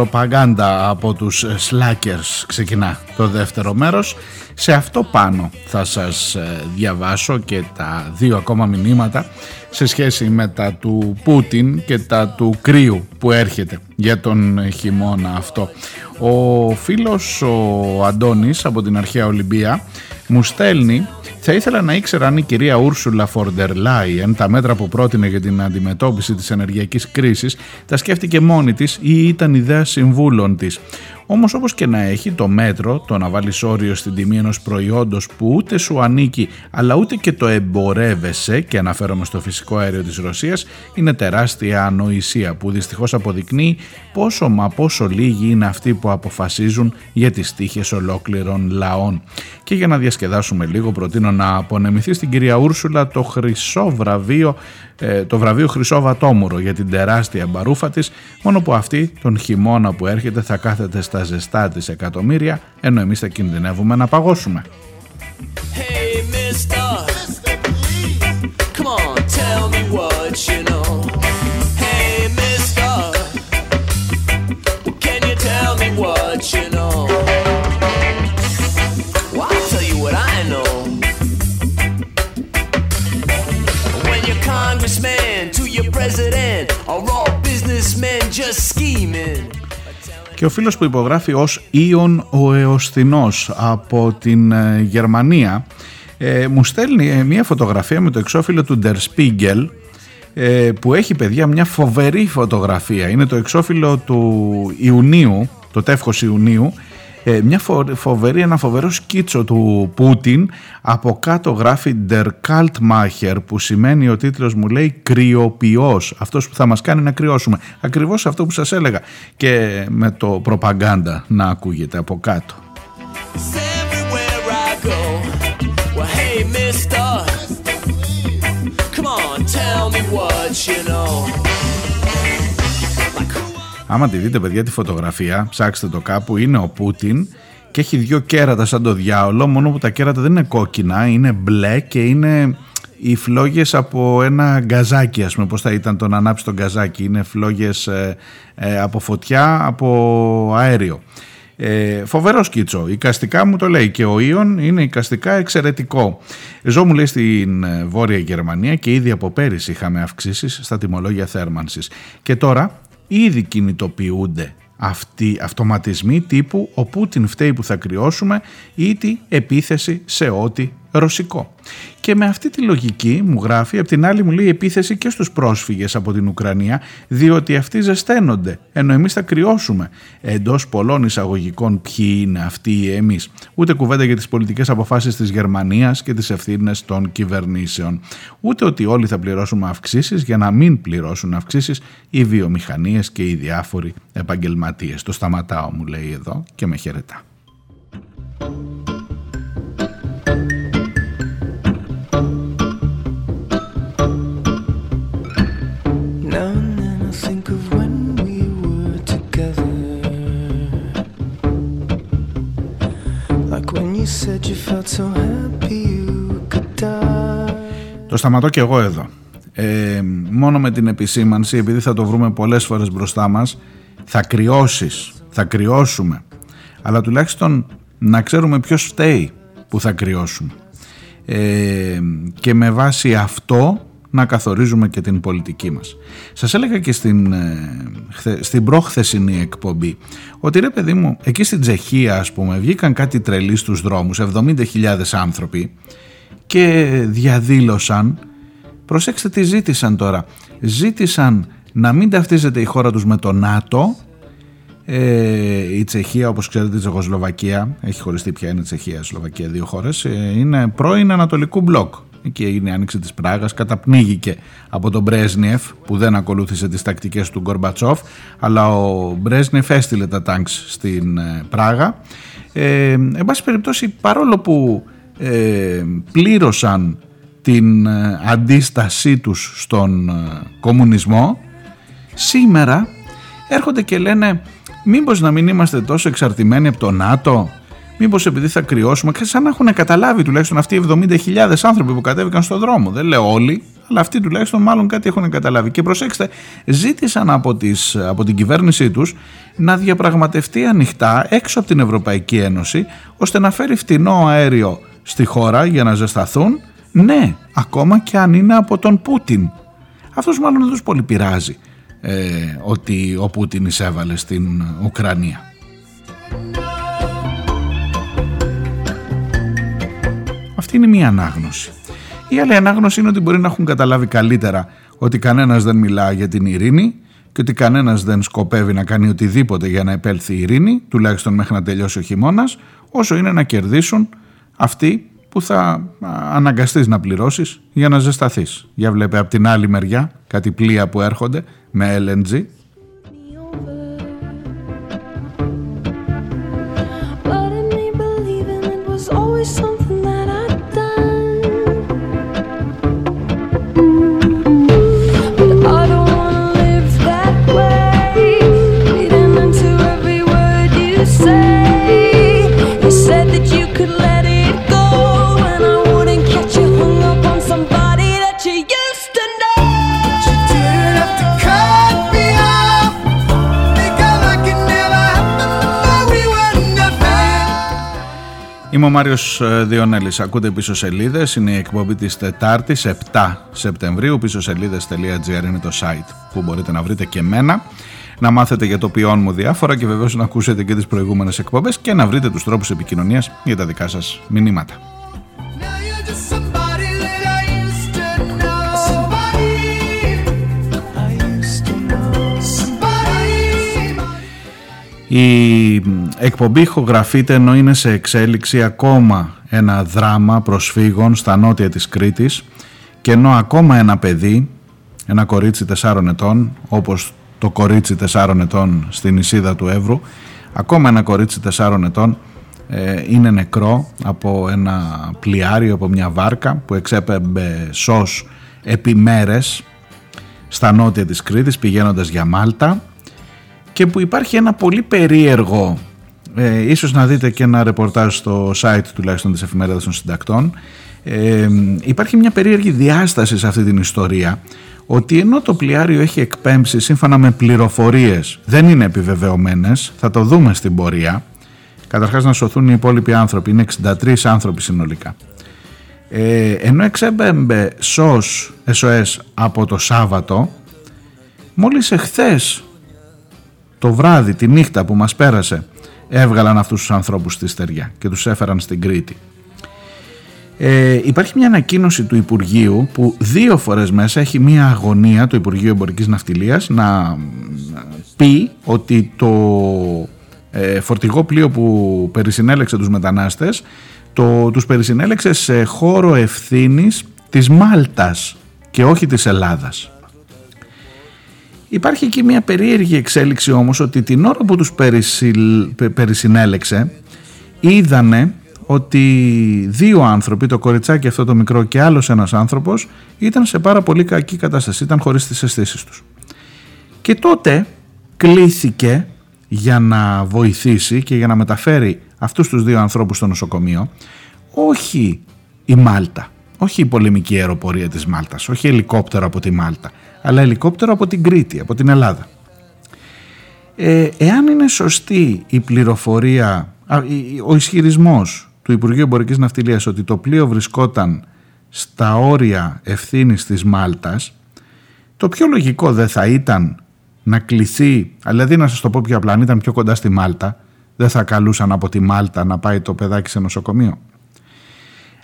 Προπαγάνδα από τους Slackers ξεκινά το δεύτερο μέρος. Σε αυτό πάνω θα σας ε, διαβάσω και τα δύο ακόμα μηνύματα σε σχέση με τα του Πούτιν και τα του κρύου που έρχεται για τον χειμώνα αυτό. Ο φίλος ο Αντώνης από την αρχαία Ολυμπία μου στέλνει θα ήθελα να ήξερα αν η κυρία Ούρσουλα Φορντερ Λάιεν τα μέτρα που πρότεινε για την αντιμετώπιση της ενεργειακής κρίσης τα σκέφτηκε μόνη της ή ήταν ιδέα συμβούλων της. Όμως, όπως και να έχει, το μέτρο, το να βάλεις όριο στην τιμή ενός προϊόντος που ούτε σου ανήκει, αλλά ούτε και το εμπορεύεσαι, και αναφέρομαι στο φυσικό αέριο της Ρωσίας, είναι τεράστια ανοησία που δυστυχώς αποδεικνύει πόσο μα πόσο λίγοι είναι αυτοί που αποφασίζουν για τις τύχες ολόκληρων λαών. Και για να διασκεδάσουμε λίγο, προτείνω να απονεμηθεί στην κυρία Ούρσουλα το χρυσό βραβείο ε, το βραβείο Χρυσό Βατόμουρο για την τεράστια μπαρούφα της, μόνο που αυτή τον χειμώνα που έρχεται θα κάθεται στα ζεστά της εκατομμύρια, ενώ εμείς θα κινδυνεύουμε να παγώσουμε. Hey, mister. Και ο φίλος που υπογράφει ως Ιων ο Εωστινός από την ε, Γερμανία ε, μου στέλνει ε, μια φωτογραφία με το εξώφυλλο του Der Spiegel ε, που έχει παιδιά μια φοβερή φωτογραφία. Είναι το εξώφυλλο του Ιουνίου, το τεύχος Ιουνίου ε, μια φο- φοβερή, ένα φοβερό σκίτσο του Πούτιν από κάτω γράφει Der Kaltmacher που σημαίνει ο τίτλος μου λέει κρυοποιός αυτός που θα μας κάνει να κρυώσουμε ακριβώς αυτό που σας έλεγα και με το προπαγάνδα να ακούγεται από κάτω It's everywhere I go. Well, hey, mister. Come on, tell me what you know. Like who άμα τη δείτε παιδιά τη φωτογραφία ψάξτε το κάπου είναι ο Πούτιν και έχει δύο κέρατα σαν το διάολο μόνο που τα κέρατα δεν είναι κόκκινα είναι μπλε και είναι οι φλόγες από ένα γκαζάκι ας πούμε πως θα ήταν το να ανάψει το γκαζάκι είναι φλόγες ε, ε, από φωτιά από αέριο ε, φοβερό σκίτσο. Οικαστικά μου το λέει και ο Ιων είναι οικαστικά εξαιρετικό. Ζω μου λέει στην ε, Βόρεια Γερμανία και ήδη από πέρυσι είχαμε αυξήσεις στα τιμολόγια θέρμανσης. Και τώρα ήδη κινητοποιούνται αυτοί αυτοματισμοί τύπου ο Πούτιν φταίει που θα κρυώσουμε ή τη επίθεση σε ό,τι ρωσικό. Και με αυτή τη λογική μου γράφει, απ' την άλλη μου λέει επίθεση και στους πρόσφυγες από την Ουκρανία, διότι αυτοί ζεσταίνονται, ενώ εμείς θα κρυώσουμε. Εντός πολλών εισαγωγικών ποιοι είναι αυτοί οι εμείς. Ούτε κουβέντα για τις πολιτικές αποφάσεις της Γερμανίας και τις ευθύνες των κυβερνήσεων. Ούτε ότι όλοι θα πληρώσουμε αυξήσεις για να μην πληρώσουν αυξήσεις οι βιομηχανίες και οι διάφοροι επαγγελματίες. Το σταματάω μου λέει εδώ και με χαιρετά. Το σταματώ και εγώ εδώ. Ε, μόνο με την επισήμανση, επειδή θα το βρούμε πολλές φορές μπροστά μας, θα κρυώσεις, θα κρυώσουμε. Αλλά τουλάχιστον να ξέρουμε ποιος φταίει που θα κρυώσουμε. Ε, και με βάση αυτό να καθορίζουμε και την πολιτική μας. Σας έλεγα και στην, ε, χθε- στην προχθεσινή εκπομπή ότι ρε παιδί μου, εκεί στην Τσεχία ας πούμε βγήκαν κάτι τρελοί στους δρόμους, 70.000 άνθρωποι και διαδήλωσαν, προσέξτε τι ζήτησαν τώρα, ζήτησαν να μην ταυτίζεται η χώρα τους με το ΝΑΤΟ ε, η Τσεχία, όπως ξέρετε, η Τσεχοσλοβακία, έχει χωριστεί πια είναι η Τσεχία, η Σλοβακία, δύο χώρες, ε, είναι πρώην Ανατολικού μπλοκ. Εκεί έγινε η άνοιξη της Πράγας, καταπνίγηκε από τον Μπρέσνιεφ που δεν ακολούθησε τις τακτικές του Γκορμπατσόφ, αλλά ο Μπρέσνιεφ έστειλε τα τάγκς στην ε, Πράγα. Ε, εν πάση περιπτώσει, παρόλο που ε, πλήρωσαν την ε, αντίστασή τους στον ε, κομμουνισμό, σήμερα έρχονται και λένε Μήπως να μην είμαστε τόσο εξαρτημένοι από το ΝΑΤΟ, Μήπως επειδή θα κρυώσουμε, και σαν να έχουν καταλάβει τουλάχιστον αυτοί οι 70.000 άνθρωποι που κατέβηκαν στον δρόμο. Δεν λέω όλοι, αλλά αυτοί τουλάχιστον μάλλον κάτι έχουν καταλάβει. Και προσέξτε, ζήτησαν από, τις, από την κυβέρνησή τους να διαπραγματευτεί ανοιχτά έξω από την Ευρωπαϊκή Ένωση, ώστε να φέρει φτηνό αέριο στη χώρα για να ζεσταθούν, ναι, ακόμα και αν είναι από τον Πούτιν. Αυτός μάλλον δεν τους πολύ πειράζει ε, ότι ο Πούτιν εισέβαλε στην Ουκρανία. Αυτή είναι μία ανάγνωση. Η άλλη ανάγνωση είναι ότι μπορεί να έχουν καταλάβει καλύτερα ότι κανένας δεν μιλά για την ειρήνη και ότι κανένας δεν σκοπεύει να κάνει οτιδήποτε για να επέλθει η ειρήνη, τουλάχιστον μέχρι να τελειώσει ο χειμώνας, όσο είναι να κερδίσουν αυτοί που θα αναγκαστείς να πληρώσεις για να ζεσταθείς. Για βλέπε από την άλλη μεριά κάτι πλοία που έρχονται με LNG Είμαι ο Μάριος ε, Διονέλης. Ακούτε πίσω σελίδες. Είναι η εκπομπή της Τετάρτης 7 Σεπτεμβρίου. Πίσω σελίδες.gr είναι το site που μπορείτε να βρείτε και εμένα. Να μάθετε για το ποιόν μου διάφορα και βεβαίως να ακούσετε και τις προηγούμενες εκπομπές και να βρείτε τους τρόπους επικοινωνίας για τα δικά σας μηνύματα. Η εκπομπή ηχογραφείται ενώ είναι σε εξέλιξη ακόμα ένα δράμα προσφύγων στα νότια της Κρήτης και ενώ ακόμα ένα παιδί, ένα κορίτσι τεσσάρων ετών, όπως το κορίτσι τεσσάρων ετών στην Ισίδα του Εύρου, ακόμα ένα κορίτσι τεσσάρων ετών ε, είναι νεκρό από ένα πλοιάριο, από μια βάρκα που εξέπεμπε σως επί μέρες στα νότια της Κρήτης πηγαίνοντας για Μάλτα. Και που υπάρχει ένα πολύ περίεργο ε, ίσως να δείτε και ένα ρεπορτάζ στο site τουλάχιστον της εφημερίδας των συντακτών. Ε, υπάρχει μια περίεργη διάσταση σε αυτή την ιστορία ότι ενώ το πλοιάριο έχει εκπέμψει σύμφωνα με πληροφορίες δεν είναι επιβεβαιωμένες θα το δούμε στην πορεία καταρχάς να σωθούν οι υπόλοιποι άνθρωποι είναι 63 άνθρωποι συνολικά ε, ενώ εξέμπεμπε SOS, SOS από το Σάββατο μόλις εχθές το βράδυ, τη νύχτα που μας πέρασε έβγαλαν αυτούς τους ανθρώπους στη στεριά και τους έφεραν στην Κρήτη. Ε, υπάρχει μια ανακοίνωση του Υπουργείου που δύο φορές μέσα έχει μια αγωνία του Υπουργείου Εμπορικής Ναυτιλίας να πει ότι το ε, φορτηγό πλοίο που περισυνέλεξε τους μετανάστες το, τους περισυνέλεξε σε χώρο ευθύνης της Μάλτας και όχι της Ελλάδας. Υπάρχει εκεί μια περίεργη εξέλιξη όμως ότι την ώρα που τους περισυνέλεξε είδανε ότι δύο άνθρωποι, το κοριτσάκι αυτό το μικρό και άλλος ένας άνθρωπος ήταν σε πάρα πολύ κακή κατάσταση, ήταν χωρίς τις αισθήσεις τους. Και τότε κλήθηκε για να βοηθήσει και για να μεταφέρει αυτούς τους δύο ανθρώπους στο νοσοκομείο όχι η Μάλτα, όχι η πολεμική αεροπορία της Μάλτας, όχι ελικόπτερο από τη Μάλτα, αλλά ελικόπτερο από την Κρήτη, από την Ελλάδα. Ε, εάν είναι σωστή η πληροφορία, ο ισχυρισμός του Υπουργείου Εμπορικής Ναυτιλίας ότι το πλοίο βρισκόταν στα όρια ευθύνης της Μάλτας, το πιο λογικό δεν θα ήταν να κληθεί, δηλαδή να σας το πω πιο απλά, αν ήταν πιο κοντά στη Μάλτα, δεν θα καλούσαν από τη Μάλτα να πάει το παιδάκι σε νοσοκομείο.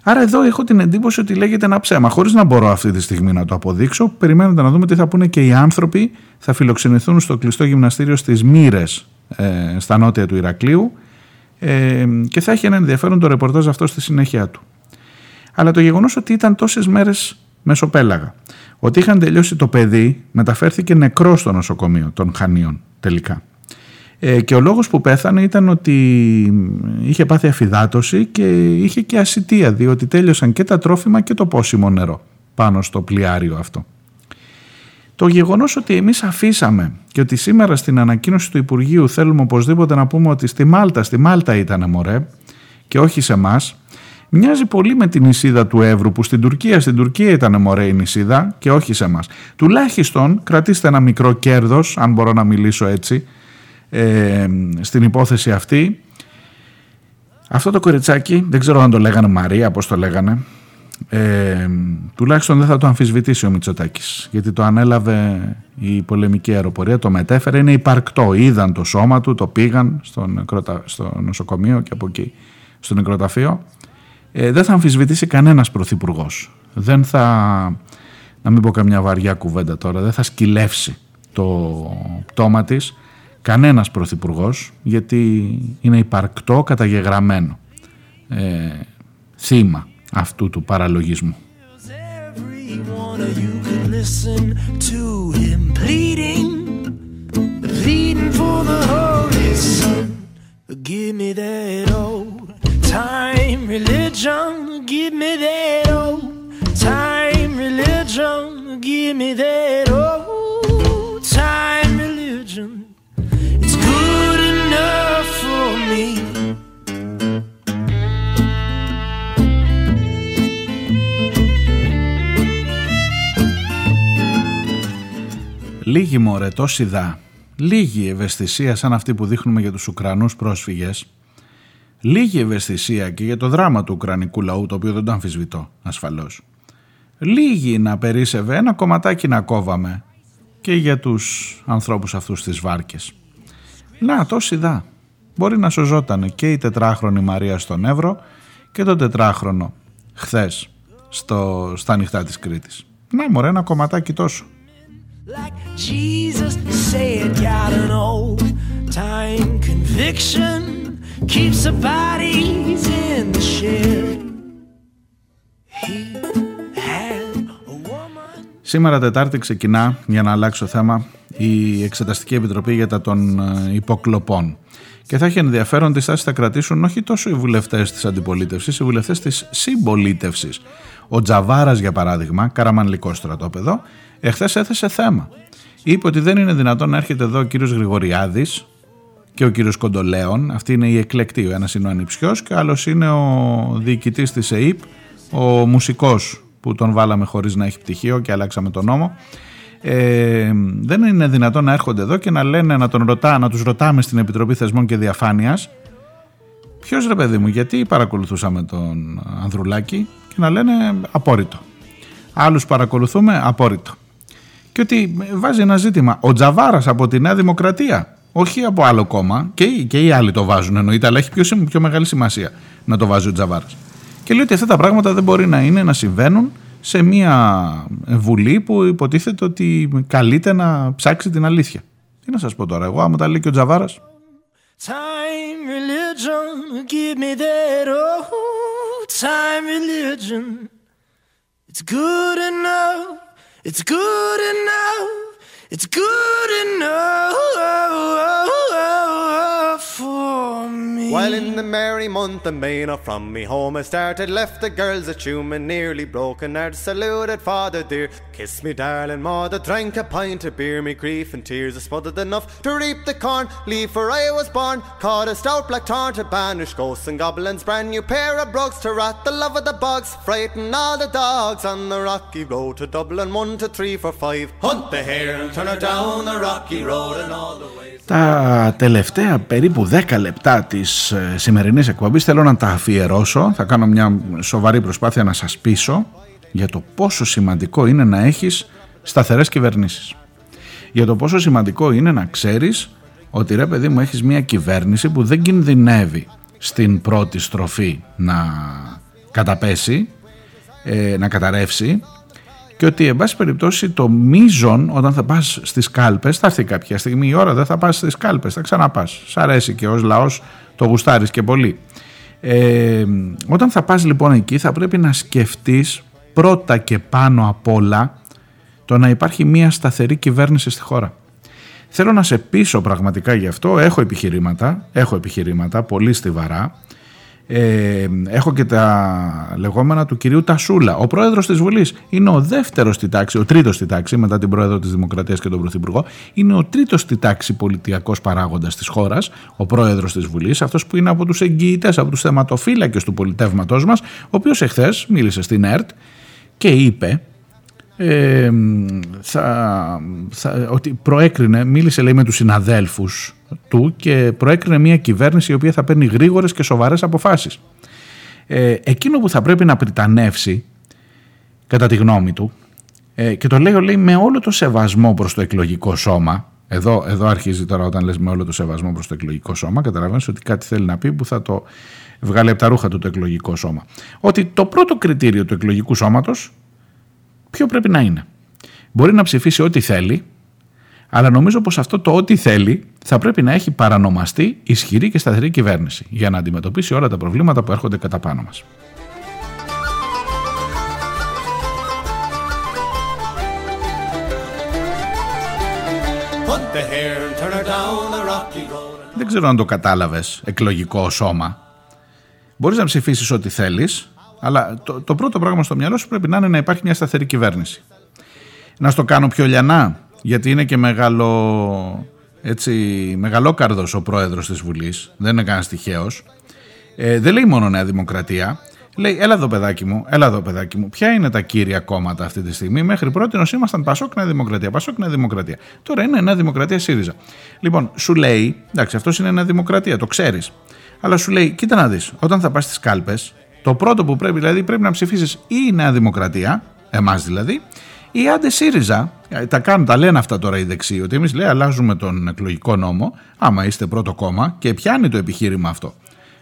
Άρα εδώ έχω την εντύπωση ότι λέγεται ένα ψέμα. Χωρίς να μπορώ αυτή τη στιγμή να το αποδείξω, περιμένετε να δούμε τι θα πούνε και οι άνθρωποι. Θα φιλοξενηθούν στο κλειστό γυμναστήριο στις Μύρες, ε, στα νότια του Ηρακλείου, ε, και θα έχει ένα ενδιαφέρον το ρεπορτάζ αυτό στη συνέχεια του. Αλλά το γεγονός ότι ήταν τόσες μέρες μεσοπέλαγα, ότι είχαν τελειώσει το παιδί, μεταφέρθηκε νεκρό στο νοσοκομείο των Χανίων τελικά. Ε, και ο λόγος που πέθανε ήταν ότι είχε πάθει αφυδάτωση και είχε και ασυτεία διότι τέλειωσαν και τα τρόφιμα και το πόσιμο νερό πάνω στο πλοιάριο αυτό. Το γεγονός ότι εμείς αφήσαμε και ότι σήμερα στην ανακοίνωση του Υπουργείου θέλουμε οπωσδήποτε να πούμε ότι στη Μάλτα, στη Μάλτα ήταν μωρέ και όχι σε εμάς. Μοιάζει πολύ με την νησίδα του Εύρου που στην Τουρκία, στην Τουρκία ήταν μωρέ η νησίδα και όχι σε εμάς. Τουλάχιστον κρατήστε ένα μικρό κέρδος, αν μπορώ να μιλήσω έτσι, ε, στην υπόθεση αυτή. Αυτό το κοριτσάκι, δεν ξέρω αν το λέγανε Μαρία, πώς το λέγανε, ε, τουλάχιστον δεν θα το αμφισβητήσει ο Μητσοτάκης γιατί το ανέλαβε η πολεμική αεροπορία το μετέφερε, είναι υπαρκτό. Είδαν το σώμα του, το πήγαν στο, νεκροτα... στο νοσοκομείο και από εκεί στο νεκροταφείο. Ε, δεν θα αμφισβητήσει κανένας πρωθυπουργός. δεν θα να μην πω καμιά βαριά κουβέντα τώρα δεν θα σκυλεύσει το πτώμα της κανένας πρωθυπουργός, γιατί είναι υπαρκτό καταγεγραμμένο ε, θύμα αυτού του παραλογισμού. Give me that old time religion. Give me that old time religion. Give me that old time religion. Λίγη μωρέ, τόση δά. Λίγη ευαισθησία σαν αυτή που δείχνουμε για τους Ουκρανούς πρόσφυγες. Λίγη ευαισθησία και για το δράμα του Ουκρανικού λαού, το οποίο δεν το αμφισβητώ ασφαλώς. Λίγη να περίσευε, ένα κομματάκι να κόβαμε και για τους ανθρώπους αυτούς στις βάρκες. Να, τόση δά. Μπορεί να σωζόταν και η τετράχρονη Μαρία στον Εύρο και το τετράχρονο χθες στο, στα νυχτά της Κρήτης. Να μωρέ ένα κομματάκι τόσο. Like Jesus said, got an old time conviction keeps the bodies in the shed. He had a woman. Σήμερα Τετάρτη ξεκινά, για να αλλάξω θέμα, η Εξεταστική Επιτροπή για τα των ε, υποκλοπών. Και θα έχει ενδιαφέρον τι στάση θα κρατήσουν όχι τόσο οι βουλευτές της αντιπολίτευσης, οι βουλευτές της συμπολίτευσης. Ο Τζαβάρας, για παράδειγμα, καραμανλικός στρατόπεδο, εχθές έθεσε θέμα. Είπε ότι δεν είναι δυνατόν να έρχεται εδώ ο κύριος Γρηγοριάδης και ο κύριος Κοντολέων. Αυτή είναι η εκλεκτή. Ο ένας είναι ο ανιψιός και ο άλλος είναι ο διοικητής της ΕΕΠ, ο μουσικός που τον βάλαμε χωρίς να έχει πτυχίο και αλλάξαμε τον νόμο. Ε, δεν είναι δυνατόν να έρχονται εδώ και να λένε να, τον ρωτά, να τους ρωτάμε στην Επιτροπή Θεσμών και Διαφάνειας ποιος ρε παιδί μου γιατί παρακολουθούσαμε τον Ανδρουλάκη και να λένε απόρριτο άλλους παρακολουθούμε απόρριτο και ότι βάζει ένα ζήτημα ο Τζαβάρας από τη Νέα Δημοκρατία όχι από άλλο κόμμα και, και οι άλλοι το βάζουν εννοείται αλλά έχει πιο, πιο μεγάλη σημασία να το βάζει ο Τζαβάρας και λέει ότι αυτά τα πράγματα δεν μπορεί να είναι να συμβαίνουν σε μια βουλή που υποτίθεται ότι καλείται να ψάξει την αλήθεια. Τι να σας πω τώρα, εγώ άμα τα λέει και ο Τζαβάρας; Time religion, give me that oh, time religion. It's good enough, it's good enough, it's good enough for me. While in the merry month of May, not from me home I started, left the girls at Human, nearly broken heart, saluted father dear. Kiss me, darling mother, drank a pint of beer, me grief and tears are smothered enough to reap the corn, leave where I was born. Caught a stout black tarn to banish ghosts and goblins, brand new pair of brogues to rat the love of the bogs, frighten all the dogs on the rocky road to Dublin, one to three for five. Hunt the hare and turn her down the rocky road and all the way. Τα τελευταία περίπου 10 λεπτά της ε, σημερινής εκπομπής θέλω να τα αφιερώσω, θα κάνω μια σοβαρή προσπάθεια να σας πείσω για το πόσο σημαντικό είναι να έχεις σταθερές κυβερνήσεις. Για το πόσο σημαντικό είναι να ξέρεις ότι ρε παιδί μου έχεις μια κυβέρνηση που δεν κινδυνεύει στην πρώτη στροφή να καταπέσει, ε, να καταρρεύσει και ότι εν πάση περιπτώσει το μείζον όταν θα πας στις κάλπες θα έρθει κάποια στιγμή η ώρα δεν θα πας στις κάλπες θα ξαναπάς. Σ' αρέσει και ως λαός το γουστάρεις και πολύ. Ε, όταν θα πας λοιπόν εκεί θα πρέπει να σκεφτείς πρώτα και πάνω απ' όλα το να υπάρχει μια σταθερή κυβέρνηση στη χώρα. Θέλω να σε πείσω πραγματικά γι' αυτό. Έχω επιχειρήματα έχω επιχειρήματα πολύ στιβαρά Ε, έχω και τα λεγόμενα του κυρίου Τασούλα. Ο πρόεδρος της Βουλής είναι ο δεύτερος στη τάξη, ο τρίτος στη τάξη, μετά την πρόεδρο της Δημοκρατίας και τον Πρωθυπουργό. Είναι ο τρίτος στη τάξη πολιτιακός παράγοντας της χώρας, ο πρόεδρος της Βουλής, αυτός που είναι από τους εγγυητές, από τους θεματοφύλακες του πολιτεύματός μας, ο οποίος εχθές μίλησε στην ΕΡΤ και είπε ε, θα, θα, ότι προέκρινε, μίλησε λέει με τους συναδέλφους του και προέκρινε μια κυβέρνηση η οποία θα παίρνει γρήγορες και σοβαρές αποφάσεις. Ε, εκείνο που θα πρέπει να πριτανεύσει κατά τη γνώμη του ε, και το λέω λέει με όλο το σεβασμό προς το εκλογικό σώμα εδώ, εδώ αρχίζει τώρα όταν λες με όλο το σεβασμό προς το εκλογικό σώμα καταλαβαίνεις ότι κάτι θέλει να πει που θα το βγάλει από τα ρούχα του το εκλογικό σώμα ότι το πρώτο κριτήριο του εκλογικού σώματος ποιο πρέπει να είναι. Μπορεί να ψηφίσει ό,τι θέλει, αλλά νομίζω πως αυτό το ό,τι θέλει θα πρέπει να έχει παρανομαστεί ισχυρή και σταθερή κυβέρνηση για να αντιμετωπίσει όλα τα προβλήματα που έρχονται κατά πάνω μας. Δεν ξέρω αν το κατάλαβες εκλογικό σώμα. Μπορείς να ψηφίσεις ό,τι θέλεις, αλλά το, το πρώτο πράγμα στο μυαλό σου πρέπει να είναι να υπάρχει μια σταθερή κυβέρνηση. Να στο κάνω πιο λιανά, γιατί είναι και μεγάλο, έτσι, μεγαλόκαρδος ο πρόεδρος της Βουλής, δεν είναι κανένας τυχαίος. Ε, δεν λέει μόνο Νέα Δημοκρατία, λέει έλα εδώ παιδάκι μου, έλα εδώ παιδάκι μου, ποια είναι τα κύρια κόμματα αυτή τη στιγμή; Μέχρι πρώτη ήμασταν Πασόκ Νέα Δημοκρατία, Πασόκ Νέα Δημοκρατία. Τώρα είναι Νέα Δημοκρατία ΣΥΡΙΖΑ. Λοιπόν, σου λέει, εντάξει αυτός είναι Νέα Δημοκρατία, το ξέρεις. Αλλά σου λέει, κοίτα να δεις, όταν θα πας στις κάλπες, το πρώτο που πρέπει, δηλαδή πρέπει να ψηφίσεις ή η Νέα Δημοκρατία, εμάς δηλαδή, ή άντε ΣΥΡΙΖΑ. Ε, τα κάνουν, τα λένε αυτά τώρα οι δεξιοί, ότι εμείς λέει αλλάζουμε τον εκλογικό νόμο, άμα είστε πρώτο κόμμα, και πιάνει το επιχείρημα αυτό.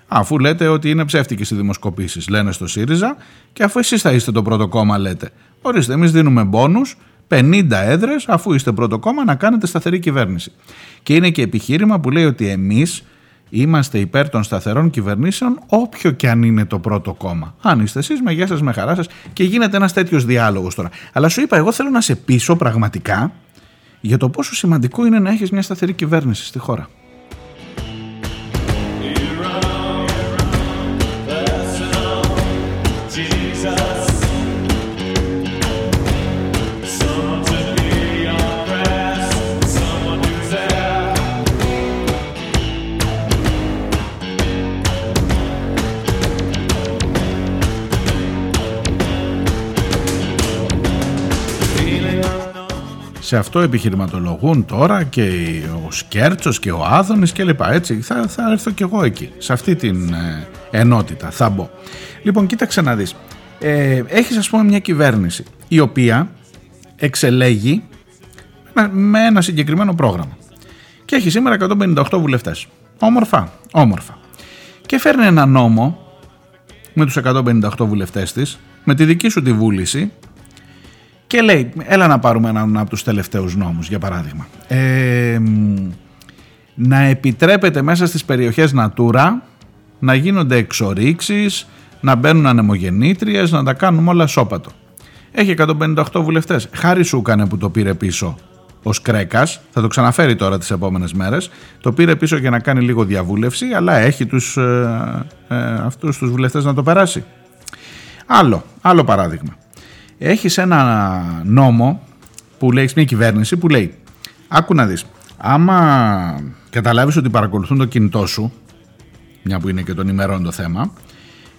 Αφού λέτε ότι είναι ψεύτικες οι δημοσκοπήσεις, λένε στο ΣΥΡΙΖΑ, και αφού εσείς θα είστε το πρώτο κόμμα, λέτε. Ορίστε, εμείς δίνουμε μπόνους 50 έδρες, αφού είστε πρώτο κόμμα, να κάνετε σταθερή κυβέρνηση. Και είναι και επιχείρημα που λέει ότι εμείς Είμαστε υπέρ των σταθερών κυβερνήσεων, όποιο και αν είναι το πρώτο κόμμα. Αν είστε εσείς, με γεια σας, με χαρά σας και γίνεται ένας τέτοιος διάλογος τώρα. Αλλά σου είπα, εγώ θέλω να σε πείσω πραγματικά για το πόσο σημαντικό είναι να έχεις μια σταθερή κυβέρνηση στη χώρα. Σε αυτό επιχειρηματολογούν τώρα και ο Σκέρτσος και ο Άδωνης και λοιπά. Έτσι θα, θα έρθω κι εγώ εκεί, σε αυτή την ε, ενότητα θα μπω. Λοιπόν κοίταξε να δεις. Ε, έχεις ας πούμε μια κυβέρνηση η οποία εξελέγει με ένα συγκεκριμένο πρόγραμμα. Και έχει σήμερα 158 βουλευτές. Όμορφα, όμορφα. Και φέρνει ένα νόμο με τους 158 βουλευτές της, με τη δική σου τη βούληση, και λέει, έλα να πάρουμε έναν από τους τελευταίους νόμους για παράδειγμα. Ε, να επιτρέπεται μέσα στις περιοχές Natura να γίνονται εξορίξεις, να μπαίνουν ανεμογεννήτριες, να τα κάνουμε όλα σώπατο. Έχει 158 βουλευτές. Χάρη σου έκανε που το πήρε πίσω ο Κρέκα, θα το ξαναφέρει τώρα τις επόμενες μέρες, το πήρε πίσω για να κάνει λίγο διαβούλευση, αλλά έχει τους, ε, ε, αυτούς τους βουλευτές να το περάσει. Άλλο, άλλο παράδειγμα έχεις ένα νόμο που λέει, μια κυβέρνηση που λέει άκου να δεις, άμα καταλάβεις ότι παρακολουθούν το κινητό σου μια που είναι και των ημερών το θέμα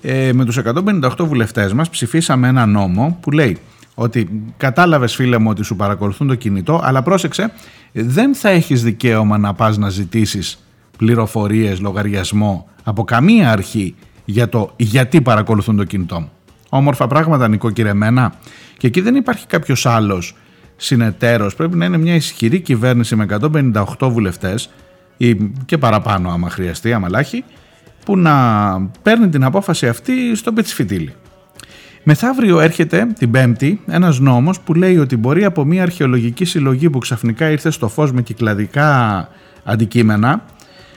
ε, με τους 158 βουλευτές μας ψηφίσαμε ένα νόμο που λέει ότι κατάλαβες φίλε μου ότι σου παρακολουθούν το κινητό αλλά πρόσεξε δεν θα έχεις δικαίωμα να πας να ζητήσεις πληροφορίες, λογαριασμό από καμία αρχή για το γιατί παρακολουθούν το κινητό μου όμορφα πράγματα νοικοκυρεμένα και εκεί δεν υπάρχει κάποιος άλλος συνεταίρος. Πρέπει να είναι μια ισχυρή κυβέρνηση με 158 βουλευτές ή και παραπάνω άμα χρειαστεί, άμα λάχει, που να παίρνει την απόφαση αυτή στο πιτσφιτίλι. Μεθαύριο έρχεται την Πέμπτη ένας νόμος που λέει ότι μπορεί από μια αρχαιολογική συλλογή που ξαφνικά ήρθε στο φως με κυκλαδικά αντικείμενα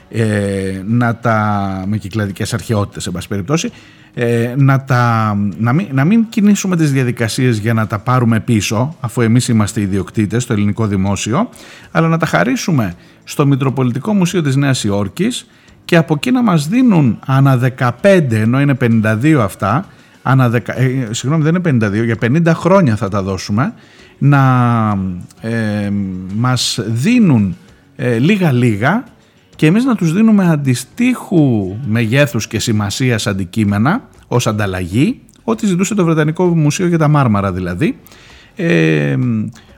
ε, να τα, με κυκλαδικές αρχαιότητες σε πάση περιπτώσει ε, να, τα, να, μην, να μην κινήσουμε τις διαδικασίες για να τα πάρουμε πίσω αφού εμείς είμαστε ιδιοκτήτες στο ελληνικό δημόσιο αλλά να τα χαρίσουμε στο Μητροπολιτικό Μουσείο της Νέας Υόρκης και από εκεί να μας δίνουν ανά 15 ενώ είναι 52 αυτά ανά δεκα, ε, συγγνώμη δεν είναι 52 για 50 χρόνια θα τα δώσουμε να ε, μας δίνουν ε, λίγα λίγα και εμείς να τους δίνουμε αντιστοίχου μεγέθους και σημασίας αντικείμενα ως ανταλλαγή ό,τι ζητούσε το Βρετανικό Μουσείο για τα Μάρμαρα δηλαδή ε,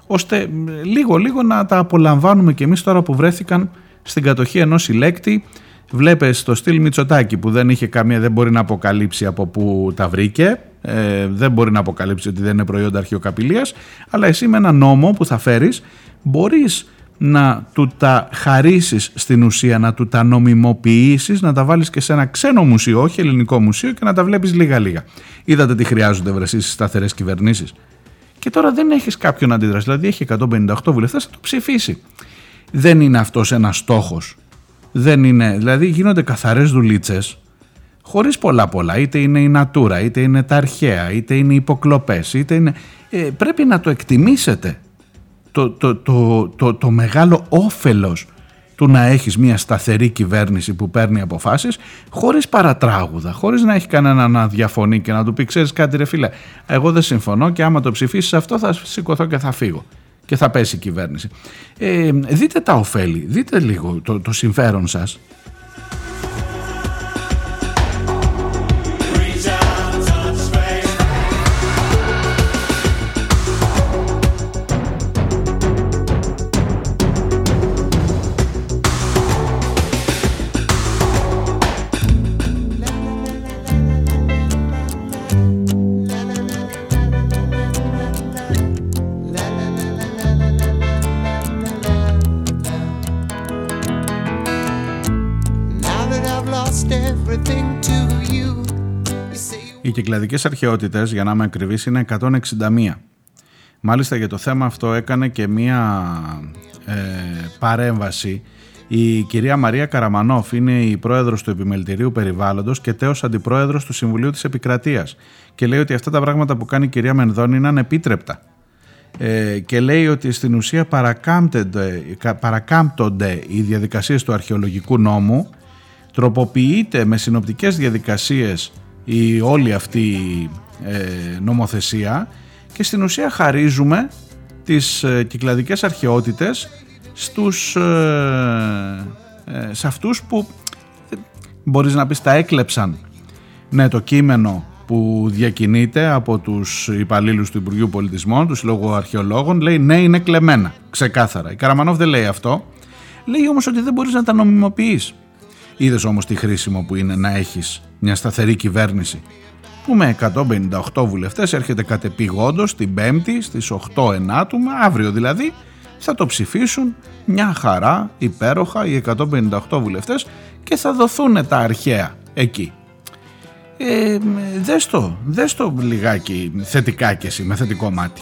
ώστε λίγο λίγο να τα απολαμβάνουμε και εμείς τώρα που βρέθηκαν στην κατοχή ενός συλλέκτη. Βλέπεις το στυλ Μητσοτάκη που δεν είχε καμία, δεν μπορεί να αποκαλύψει από πού τα βρήκε ε, δεν μπορεί να αποκαλύψει ότι δεν είναι προϊόντα αρχαιοκαπηλείας αλλά εσύ με ένα νόμο που θα φέρεις μπορείς να του τα χαρίσεις στην ουσία, να του τα νομιμοποιήσεις, να τα βάλεις και σε ένα ξένο μουσείο, όχι ελληνικό μουσείο και να τα βλέπεις λίγα λίγα. Είδατε τι χρειάζονται βρεσίσεις σταθερές κυβερνήσεις; Και τώρα δεν έχεις κάποιον αντίδραση, δηλαδή έχει 158 βουλευτές, θα το ψηφίσει. Δεν είναι αυτός ένας στόχος. Δεν είναι, δηλαδή γίνονται καθαρές δουλίτσες χωρίς πολλά πολλά, είτε είναι η νατούρα, είτε είναι τα αρχαία, είτε είναι οι υποκλοπές, είτε είναι... Ε, πρέπει να το εκτιμήσετε το, το, το, το, το μεγάλο όφελος του να έχεις μια σταθερή κυβέρνηση που παίρνει αποφάσεις χωρίς παρατράγουδα, χωρίς να έχει κανένα να διαφωνεί και να του πει ξέρεις κάτι ρε φίλε, εγώ δεν συμφωνώ και άμα το ψηφίσεις αυτό θα σηκωθώ και θα φύγω και θα πέσει η κυβέρνηση. Ε, δείτε τα ωφέλη, δείτε λίγο το, το συμφέρον σας κυκλαδικές αρχαιότητες, για να είμαι ακριβής, είναι 161. Μάλιστα για το θέμα αυτό έκανε και μία ε, παρέμβαση η κυρία Μαρία Καραμανόφ είναι η πρόεδρος του Επιμελητηρίου Περιβάλλοντος και τέος αντιπρόεδρος του Συμβουλίου της Επικρατείας και λέει ότι αυτά τα πράγματα που κάνει η κυρία Μενδώνη είναι ανεπίτρεπτα. Ε, και λέει ότι στην ουσία παρακάμπτονται οι διαδικασίες του αρχαιολογικού νόμου τροποποιείται με συνοπτικές διαδικασίες η όλη αυτή ε, νομοθεσία και στην ουσία χαρίζουμε τις ε, κυκλαδικές αρχαιότητες στους, ε, ε, σε αυτούς που μπορείς να πεις τα έκλεψαν ναι το κείμενο που διακινείται από τους υπαλλήλους του Υπουργείου Πολιτισμών, τους Συλλόγου Αρχαιολόγων λέει ναι είναι κλεμμένα, ξεκάθαρα. Η Καραμανόφ δεν λέει αυτό, λέει όμως ότι δεν μπορείς να τα νομιμοποιείς. Είδες όμως τι χρήσιμο που είναι να έχεις μια σταθερή κυβέρνηση που με 158 βουλευτές έρχεται κατεπηγόντως την Πέμπτη στις 8 Ενάτου, αύριο δηλαδή, θα το ψηφίσουν μια χαρά υπέροχα οι 158 βουλευτές και θα δοθούν τα αρχαία εκεί. Ε, δες το, δες το λιγάκι θετικά και εσύ, με θετικό μάτι.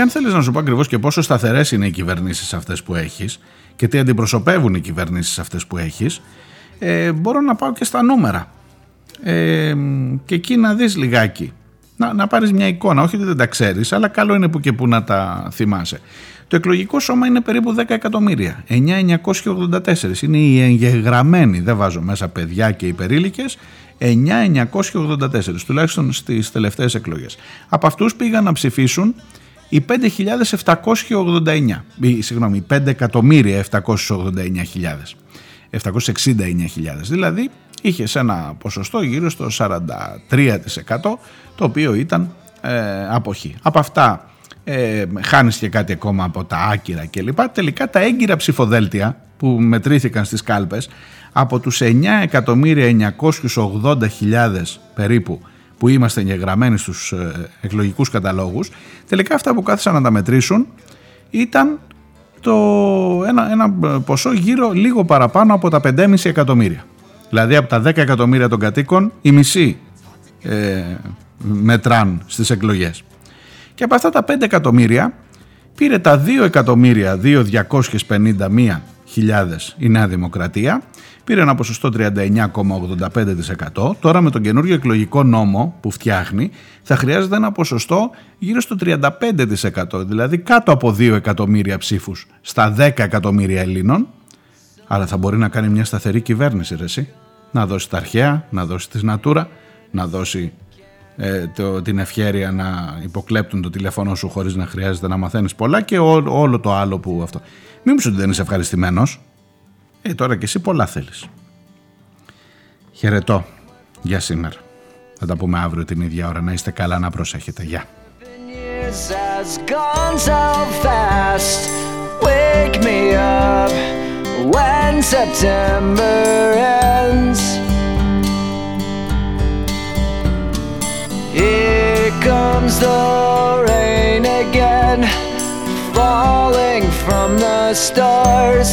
Και αν θέλεις να σου πω ακριβώς και πόσο σταθερές είναι οι κυβερνήσεις αυτές που έχεις και τι αντιπροσωπεύουν οι κυβερνήσεις αυτές που έχεις, ε, μπορώ να πάω και στα νούμερα. Ε, και εκεί να δεις λιγάκι, να, να πάρεις μια εικόνα, όχι ότι δεν τα ξέρεις, αλλά καλό είναι που και που να τα θυμάσαι. Το εκλογικό σώμα είναι περίπου 10 εκατομμύρια, 9.984 είναι οι εγγεγραμμένοι, δεν βάζω μέσα παιδιά και υπερήλικες, 9.984 τουλάχιστον στις τελευταίες εκλογές. Από αυτούς πήγαν να ψηφίσουν οι 5.789, συγγνώμη, 5.789.000. 769.000 δηλαδή είχε ένα ποσοστό γύρω στο 43% το οποίο ήταν ε, αποχή. Από αυτά ε, χάνεις και κάτι ακόμα από τα άκυρα κλπ. Τελικά τα έγκυρα ψηφοδέλτια που μετρήθηκαν στις κάλπες από τους 9.980.000 περίπου που είμαστε εγγεγραμμένοι στους ε, εκλογικούς καταλόγους τελικά αυτά που κάθισαν να τα μετρήσουν ήταν το ένα, ένα ποσό γύρω λίγο παραπάνω από τα 5,5 εκατομμύρια. Δηλαδή από τα 10 εκατομμύρια των κατοίκων η μισή ε, μετράν στις εκλογές. Και από αυτά τα 5 εκατομμύρια πήρε τα 2 εκατομμύρια 2.251 η Νέα Δημοκρατία. Πήρε ένα ποσοστό 39,85%. Τώρα με τον καινούργιο εκλογικό νόμο που φτιάχνει θα χρειάζεται ένα ποσοστό γύρω στο 35%. Δηλαδή κάτω από 2 εκατομμύρια ψήφους στα 10 εκατομμύρια Ελλήνων. Αλλά θα μπορεί να κάνει μια σταθερή κυβέρνηση ρε εσύ. Να δώσει τα αρχαία, να δώσει τη Νατούρα, να δώσει ε, το, την ευχέρεια να υποκλέπτουν το τηλέφωνο σου χωρίς να χρειάζεται να μαθαίνεις πολλά και όλο το άλλο που αυτό. Μην μου ότι δεν είσαι ευχαριστημένος. Ε, τώρα και εσύ πολλά θέλεις. Χαιρετώ για σήμερα. Θα τα πούμε αύριο την ίδια ώρα. Να είστε καλά, να προσέχετε. Γεια. Here comes the rain again, falling from the stars.